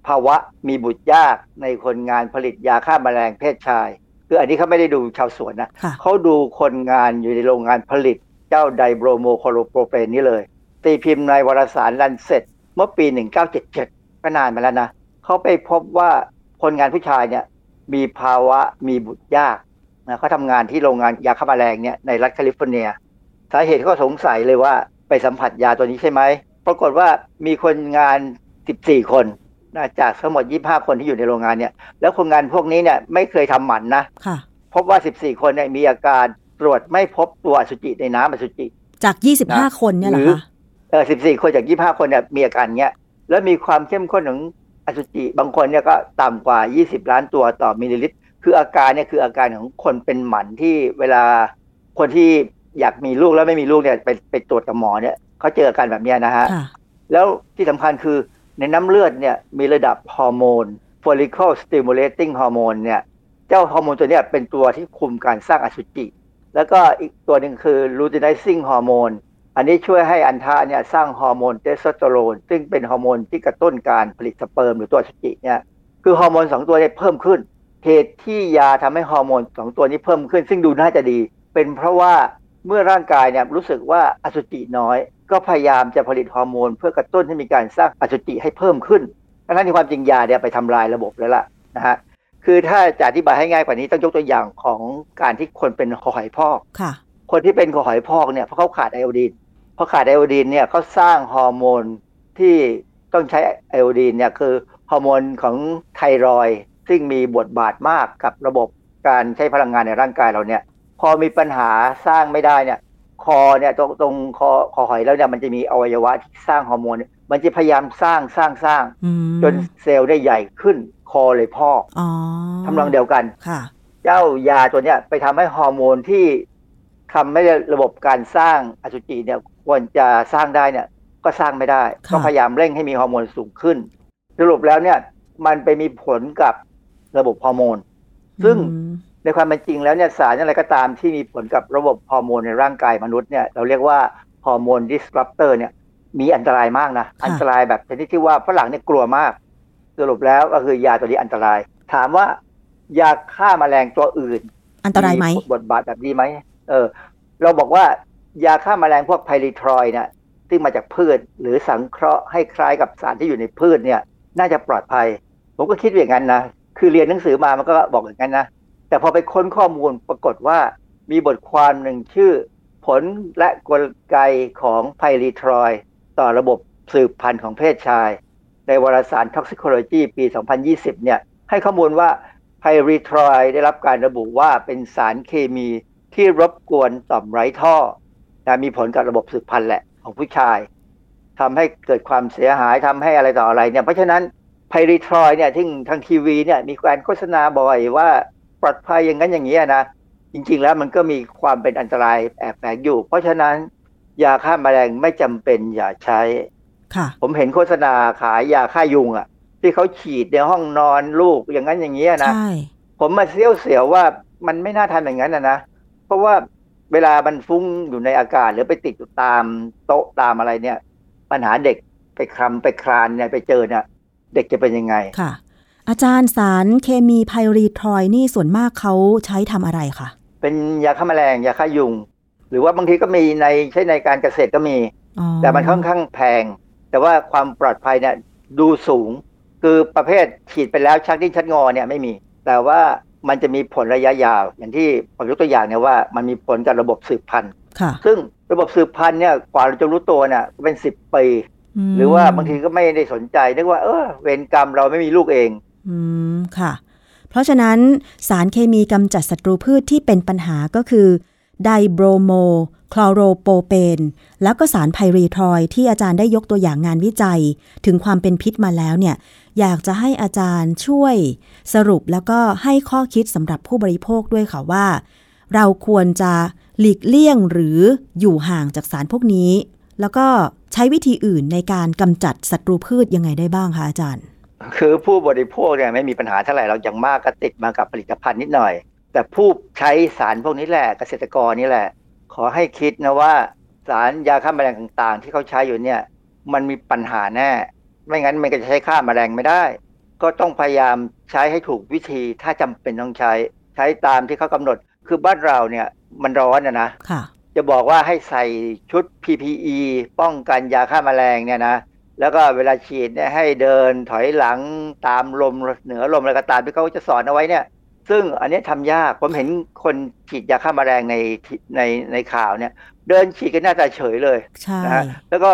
ภาวะมีบุตรยากในคนงานผลิตยาฆ่าแมลงเพศชาย คืออันนี้เขาไม่ได้ดูชาวสวนนะค่ะเขาดูคนงานอยู่ในโรงงานผลิตเจ้า dibromochloropropane นี่เลย ตีพิมพ์ในวารสาร Lancet เมื่อปี 1977 ก็นานมาแล้วนะเขาไปพบว่าคนงานผู้ชายเนี่ยมีภาวะมีบุตรยากนะเขาทำงานที่โรงงานยาฆ่าแมลงเนี่ยในรัฐแคลิฟอร์เนียสาเหตุเขาก็สงสัยเลยว่าไปสัมผัสยาตัวนี้ใช่ไหมปรากฏว่ามีคนงาน 14 คนนะ จากทั้งหมด 25 คนที่อยู่ในโรงงานเนี่ย แล้วคนงานพวกนี้เนี่ยไม่เคยทำหมันนะค่ะ พบว่า 14 คนเนี่ยมีอาการตรวจไม่พบตัวอสุจิในน้ำอสุจิ จาก 25 คนเนี่ยเหรอหรือคะเออ14 คนจาก 25 คนเนี่ยมีอาการเนี้ย แล้วมีความเข้มข้นของอสุจิบางคนเนี่ยก็ต่ำกว่า 20 ล้านตัวต่อมิลลิลิตร คืออาการเนี่ยคืออาการของคนเป็นหมันที่เวลาคนที่อยากมีลูกแล้วไม่มีลูกเนี่ยไปไปตรวจกับหมอเนี่ยเขาเจออาการแบบเนี้ยนะฮะค่ะแล้วที่สำคัญคือ ในน้ำเลือดเนี่ยมีระดับฮอร์โมน follicle stimulating hormone เนี่ยเจ้าฮอร์โมนตัวนี้เป็นตัวที่คุมการสร้างอสุจิ แล้วก็อีกตัวหนึ่งคือ luteinizing hormone อันนี้ช่วยให้อัณฑะเนี่ยสร้างฮอร์โมนเทสโทสเตอโรนซึ่งเป็นฮอร์โมนที่กระตุ้นการผลิตสเปิร์มหรือตัวอสุจิเนี่ยคือฮอร์โมนสองตัวเนี่ยเพิ่มขึ้นเหตุที่ยาทำให้ฮอร์โมนสองตัวนี้เพิ่มขึ้น ซึ่งดูน่าจะดี เป็นเพราะว่าเมื่อร่างกายเนี่ยรู้สึกว่าอสุจิน้อย ก็พยายามจะผลิตฮอร์โมน เพื่อกระตุ้นให้มีการสร้างอสุจิให้เพิ่มขึ้นทั้งที่ความจริงยาเนี่ยไปทำลายระบบแล้วล่ะนะฮะคือถ้าจะอธิบายให้ง่ายกว่านี้ต้องยกตัวอย่างของการที่คนเป็นคอหอยพอกค่ะ คนที่เป็นคอหอยพอกเนี่ยเพราะเขาขาดไอโอดีนเพราะขาดไอโอดีนเนี่ยเขาสร้างฮอร์โมนที่ต้องใช้ไอโอดีนเนี่ยคือฮอร์โมนของไทรอยด์ซึ่งมีบทบาทมากกับระบบการใช้พลังงานในร่างกายเราเนี่ย พอมีปัญหาสร้างไม่ได้เนี่ย คอเนี่ยตรงตรงคอคอหอยแล้วเนี่ยมันจะมีอวัยวะที่สร้างฮอร์โมน มันจะพยายามสร้างสร้างสร้างอืมจนเซลล์ได้ใหญ่ขึ้นคอเลยพอกอ๋อทำนองเดียวกันค่ะ เจ้ายาตัวเนี้ยไปทำให้ฮอร์โมนที่ทำให้ระบบการสร้างอสุจิเนี่ยควรจะสร้างได้เนี่ย ก็สร้างไม่ได้ค่ะก็พยายามเร่งให้มีฮอร์โมนสูงขึ้น สรุปแล้วเนี่ย มันไปมีผลกับระบบฮอร์โมน ซึ่งอืม ในความเป็นจริงแล้วเนี่ยสารอะไรก็ตามที่มีผลกับระบบฮอร์โมนในร่างกายมนุษย์เนี่ยเราเรียกว่าฮอร์โมนดิสรัปเตอร์เนี่ยมีอันตรายมากนะค่ะอันตรายแบบชนิดที่ว่าฝรั่งเนี่ยกลัวมาก สรุปแล้วก็คือยาตัวนี้อันตราย ถามว่ายาฆ่าแมลงตัวอื่น อันตรายไหมบทบาทแบบนี้ไหมเออ เราบอกว่ายาฆ่าแมลงพวกไพริทรอยด์เนี่ยซึ่งมาจากพืชหรือสังเคราะห์ให้คล้ายกับสารที่อยู่ในพืชเนี่ย น่าจะปลอดภัย ผมก็คิดอย่างนั้นนะคือเรียนหนังสือมามันก็บอกอย่างนั้นนะ แต่พอไปค้นข้อมูลปรากฏว่ามีบทความหนึ่งชื่อ ผลและกลไกของไพริทรอย ต่อระบบสืบพันธุ์ของเพศชาย ในวารสาร Toxicology ปี 2020 เนี่ย ให้ข้อมูลว่าไพริทรอยได้รับการระบุว่าเป็นสารเคมีที่รบกวนต่อมไร้ท่อนะมีผลกับระบบสืบพันธุ์แหละของผู้ชายทำให้เกิดความเสียหายทำให้อะไรต่ออะไรเนี่ยเพราะฉะนั้นไพรีทรอยเนี่ยที่ทางทีวีเนี่ยมีการโฆษณาบ่อยว่า ปลอดภัยอย่างนั้นอย่างนี้นะจริงๆแล้วมันก็มีความเป็นอันตรายแอบแฝงอยู่ เพราะฉะนั้น ยาฆ่าแมลงไม่จำเป็นอย่าใช้ค่ะ ผมเห็นโฆษณาขายยาฆ่ายุงอะ ที่เขาฉีดในห้องนอนลูกอย่างนั้นอย่างนี้นะใช่ผมมาเสี้ยวเสียวว่ามันไม่น่าทำอย่างนั้นนะนะเพราะว่าเวลามันฟุ้งอยู่ในอากาศหรือไปติดอยู่ตามโต๊ะตามอะไรเนี่ย ปัญหาเด็กไปคลำไปคลานเนี่ยไปเจอเนี่ยเด็กจะเป็นยังไงค่ะ อาจารย์สารเคมีไพรีทรอยนี่ส่วนมากเขาใช้ทำอะไรคะเป็นยาฆ่าแมลงยาฆ่ายุง หรือว่าบางทีก็มีในใช้ในการเกษตรก็มีอ๋อแต่มันค่อนข้างแพง แต่ว่าความปลอดภัยเนี่ยดูสูง คือประเภทฉีดไปแล้วชักดิ้นชักงอเนี่ยไม่มี แต่ว่ามันจะมีผลระยะยาว อย่างที่ผมยกตัวอย่างเนี่ยว่ามันมีผลกับระบบสืบพันธุ์ค่ะซึ่งระบบสืบพันธุ์เนี่ยกว่าเราจะรู้ตัวเนี่ยเป็นสิบปีมหรือว่าบางทีก็ไม่ได้สนใจนึกว่าเออเวรกรรมเราไม่มีลูกเอง อืม ค่ะ เพราะฉะนั้นสารเคมีกำจัดศัตรูพืชที่เป็นปัญหาก็คือ ไดโบรโม คลอโรโปเปน แล้วก็สารไพรีทรอยที่อาจารย์ได้ยกตัวอย่างงานวิจัย ถึงความเป็นพิษมาแล้วเนี่ย อยากจะให้อาจารย์ช่วยสรุปแล้วก็ให้ข้อคิดสำหรับผู้บริโภคด้วยค่ะว่า เราควรจะหลีกเลี่ยงหรืออยู่ห่างจากสารพวกนี้ แล้วก็ใช้วิธีอื่นในการกำจัดศัตรูพืชยังไงได้บ้างคะอาจารย์ คือผู้บริโภคเนี่ยไม่มีปัญหาเท่าไหร่เราอย่างมากก็ติดมากับผลิตภัณฑ์นิดหน่อย แต่ผู้ใช้สารพวกนี้แหละเกษตรกรนี่แหละ ขอให้คิดนะว่าสารยาฆ่าแมลงต่างๆ ที่เขาใช้อยู่เนี่ย มันมีปัญหาแน่ ไม่งั้นมันก็จะใช้ฆ่าแมลงไม่ได้ ก็ต้องพยายามใช้ให้ถูกวิธีถ้าจำเป็นต้องใช้ใช้ตามที่เขากำหนด คือบ้านเราเนี่ยมันร้อนนะนะค่ะจะบอกว่าให้ใส่ชุด PPE ป้องกันยาฆ่าแมลงเนี่ยนะ แล้วก็เวลาฉีดเนี่ยให้เดินถอยหลังตามลมเหนือลมอะไรก็ตามที่เขาจะสอนเอาไว้เนี่ย ซึ่งอันนี้ทำยากผมเห็นคนฉีดยาฆ่าแมลงในในในข่าวเนี่ย เดินฉีดกันหน้าตาเฉยเลยใช่นะฮะแล้วก็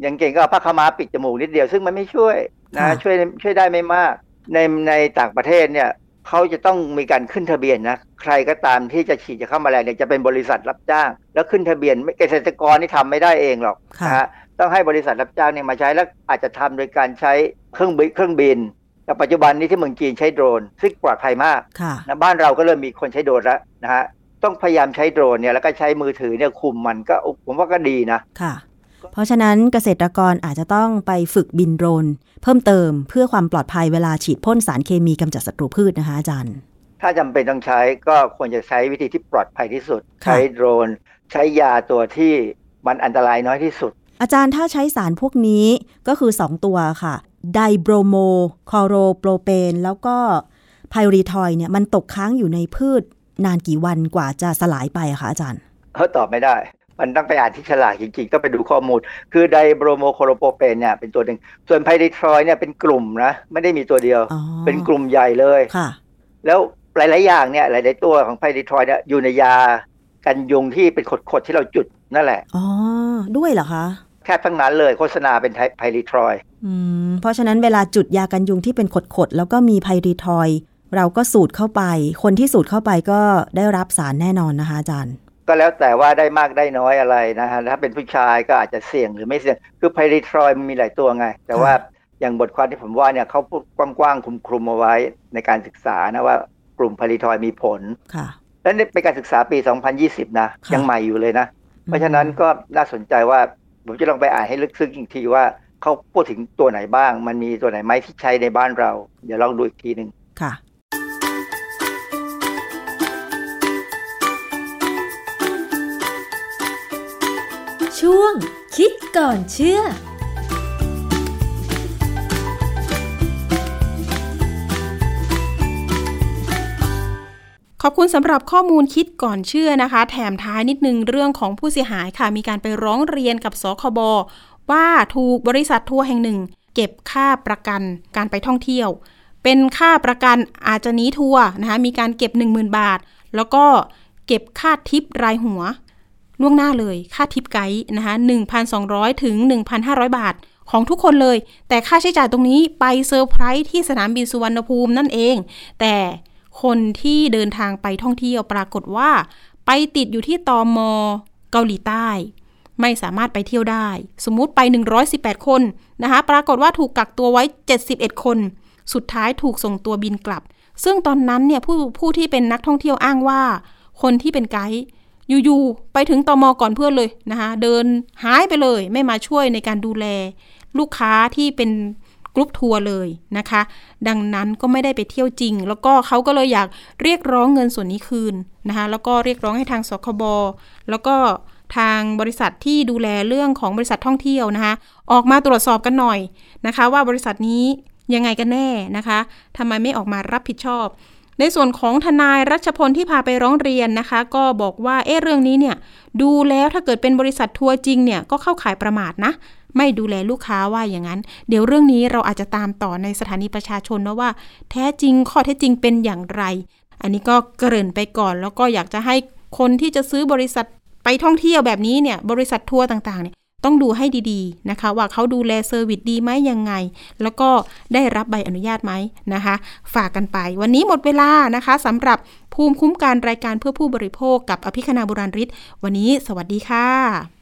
อย่างเก่งก็เอาผ้าขาวม้าปิดจมูกนิดเดียว ซึ่งมันไม่ช่วยนะค่ะช่วยช่วยได้ไม่มากในในต่างประเทศเนี่ยเขาจะต้องมีการขึ้นทะเบียนนะใครก็ตามที่จะฉีดยาฆ่าแมลงเนี่ยจะเป็นบริษัทรับจ้าง แล้วขึ้นทะเบียนไม่เกษตรกรนี่ทำไม่ได้เองหรอกค่ะนะฮะ ต้องให้บริษัทรับจ้างเนี่ยมาใช้แล้วอาจจะทำโดยการใช้เครื่องบินเครื่องบินแต่ปัจจุบันนี้ที่เมืองจีนใช้โดรนซึ่งปลอดภัยมากค่ะนะบ้านเราก็เริ่มมีคนใช้โดรนแล้วนะฮะต้องพยายามใช้โดรนเนี่ยแล้วก็ใช้มือถือเนี่ยคุมมันก็ผมว่าก็ดีนะค่ะ เพราะฉะนั้นเกษตรกรอาจจะต้องไปฝึกบินโดรนเพิ่มเติมเพื่อความปลอดภัยเวลาฉีดพ่นสารเคมีกำจัดศัตรูพืชนะคะอาจารย์ ถ้าจำเป็นต้องใช้ก็ควรจะใช้วิธีที่ปลอดภัยที่สุดค่ะใช้โดรน ใช้ยาตัวที่มันอันตรายน้อยที่สุด อาจารย์ถ้าใช้สารพวกนี้ก็คือ 2 ตัวค่ะ ไดโบรโมคลอโรโปรเปน แล้วก็ไพรีทอยเนี่ยมันตกค้างอยู่ในพืชนานกี่วันกว่าจะสลายไปอะคะอาจารย์เขาตอบไม่ได้ มันต้องไปอ่านที่ฉลากจริงๆก็ไปดูข้อมูล คือไดโบรโมโคโรโปเปนเนี่ยเป็นตัวหนึ่ง ส่วนไพริทรอยเนี่ยเป็นกลุ่มนะ ไม่ได้มีตัวเดียวอ๋อเป็นกลุ่มใหญ่เลยค่ะ แล้วหลายๆอย่างเนี่ยหลายๆตัวของไพริทรอยเนี่ยอยู่ในยากันยุงที่เป็นขดๆที่เราจุดนั่นแหละ อ๋อ ด้วยเหรอคะ แทบทั้งนั้นเลยโฆษณาเป็นไพริทรอยอืมเพราะฉะนั้นเวลาจุดยากันยุงที่เป็นขดๆ แล้วก็มีไพรีทอยเราก็สูดเข้าไป คนที่สูดเข้าไปก็ได้รับสารแน่นอนนะคะอาจารย์ ก็แล้วแต่ว่าได้มากได้น้อยอะไรนะฮะถ้าเป็นผู้ชายก็อาจจะเสี่ยงหรือไม่เสี่ยง คือไพริทรอยมันมีหลายตัวไง แต่ว่าอย่างบทความที่ผมว่าเนี่ยเขาพูดกว้างๆคลุมๆเอาไว้ในการศึกษานะว่ากลุ่มไพริทรอยมีผลค่ะและนี่เป็นการศึกษาปี 2020นะค่ะยังใหม่อยู่เลยนะ เพราะฉะนั้นก็น่าสนใจว่า ผมจะลองไปอ่านให้ลึกซึ้งอีกทีว่าเขาพูดถึงตัวไหนบ้าง มันมีตัวไหนไหมที่ใช้ในบ้านเรา เดี๋ยวลองดูอีกทีหนึ่งค่ะช่วงคิดก่อนเชื่อ ขอบคุณสำหรับข้อมูลคิดก่อนเชื่อนะคะ แถมท้ายนิดนึงเรื่องของผู้เสียหายค่ะ มีการไปร้องเรียนกับสคบว่าถูกบริษัททัวร์แห่งหนึ่ง เก็บค่าประกันการไปท่องเที่ยว เป็นค่าประกันอาจจะหนีทัวร์นะคะมีการเก็บ 10,000 บาท แล้วก็เก็บค่าทิปรายหัว ล่วงหน้าเลยค่าทิปไกด์นะคะ1,200 ถึง 1,500 บาทของทุกคนเลย แต่ค่าใช้จ่ายตรงนี้ไปเซอร์ไพรส์ที่สนามบินสุวรรณภูมินั่นเอง แต่ คนที่เดินทางไปท่องเที่ยวปรากฏว่า ไปติดอยู่ที่ตอมอเกาหลีใต้ ไม่สามารถไปเที่ยวได้ สมมุติไป 118 คนนะคะ ปรากฏว่าถูกกักตัวไว้ 71 คน สุดท้ายถูกส่งตัวบินกลับ ซึ่งตอนนั้นเนี่ยผู้ผู้ที่เป็นนักท่องเที่ยวอ้างว่า คนที่เป็นไกด์อยู่ๆไปถึงตอมอก่อนเพื่อนเลยนะคะเดินหายไปเลย ไม่มาช่วยในการดูแล ลูกค้าที่เป็น กรุ๊ปทัวร์เลยนะคะ ดังนั้นก็ไม่ได้ไปเที่ยวจริง แล้วก็เขาก็เลยอยากเรียกร้องเงินส่วนนี้คืนนะคะแล้วก็เรียกร้องให้ทางสคบแล้วก็ทางบริษัทที่ดูแลเรื่องของบริษัทท่องเที่ยวนะคะ ออกมาตรวจสอบกันหน่อยนะคะ ว่าบริษัทนี้ยังไงกันแน่นะคะทำไมไม่ออกมารับผิดชอบ ในส่วนของทนายรัชพลที่พาไปร้องเรียนนะคะ ก็บอกว่าเอ๊ะเรื่องนี้เนี่ยดูแล้วถ้าเกิดเป็นบริษัททัวร์จริงเนี่ยก็เข้าขายประมาทนะ ไม่ดูแลลูกค้าว่าอย่างนั้น เดี๋ยวเรื่องนี้เราอาจจะตามต่อในสถานีประชาชนนะว่า แท้จริงข้อเท็จจริงเป็นอย่างไร อันนี้ก็เกริ่นไปก่อน แล้วก็อยากจะให้คนที่จะซื้อบริษัทไปท่องเที่ยวแบบนี้เนี่ยบริษัททัวร์ต่างๆเนี่ยต้องดูให้ดีๆนะคะ ว่าเขาดูแลเซอร์วิสดีไหมยังไง แล้วก็ได้รับใบอนุญาตไหมนะคะ ฝากกันไป วันนี้หมดเวลานะคะสำหรับภูมิคุ้มกันรายการเพื่อผู้บริโภคกับอภิคณาบุราริศวันนี้ สวัสดีค่ะ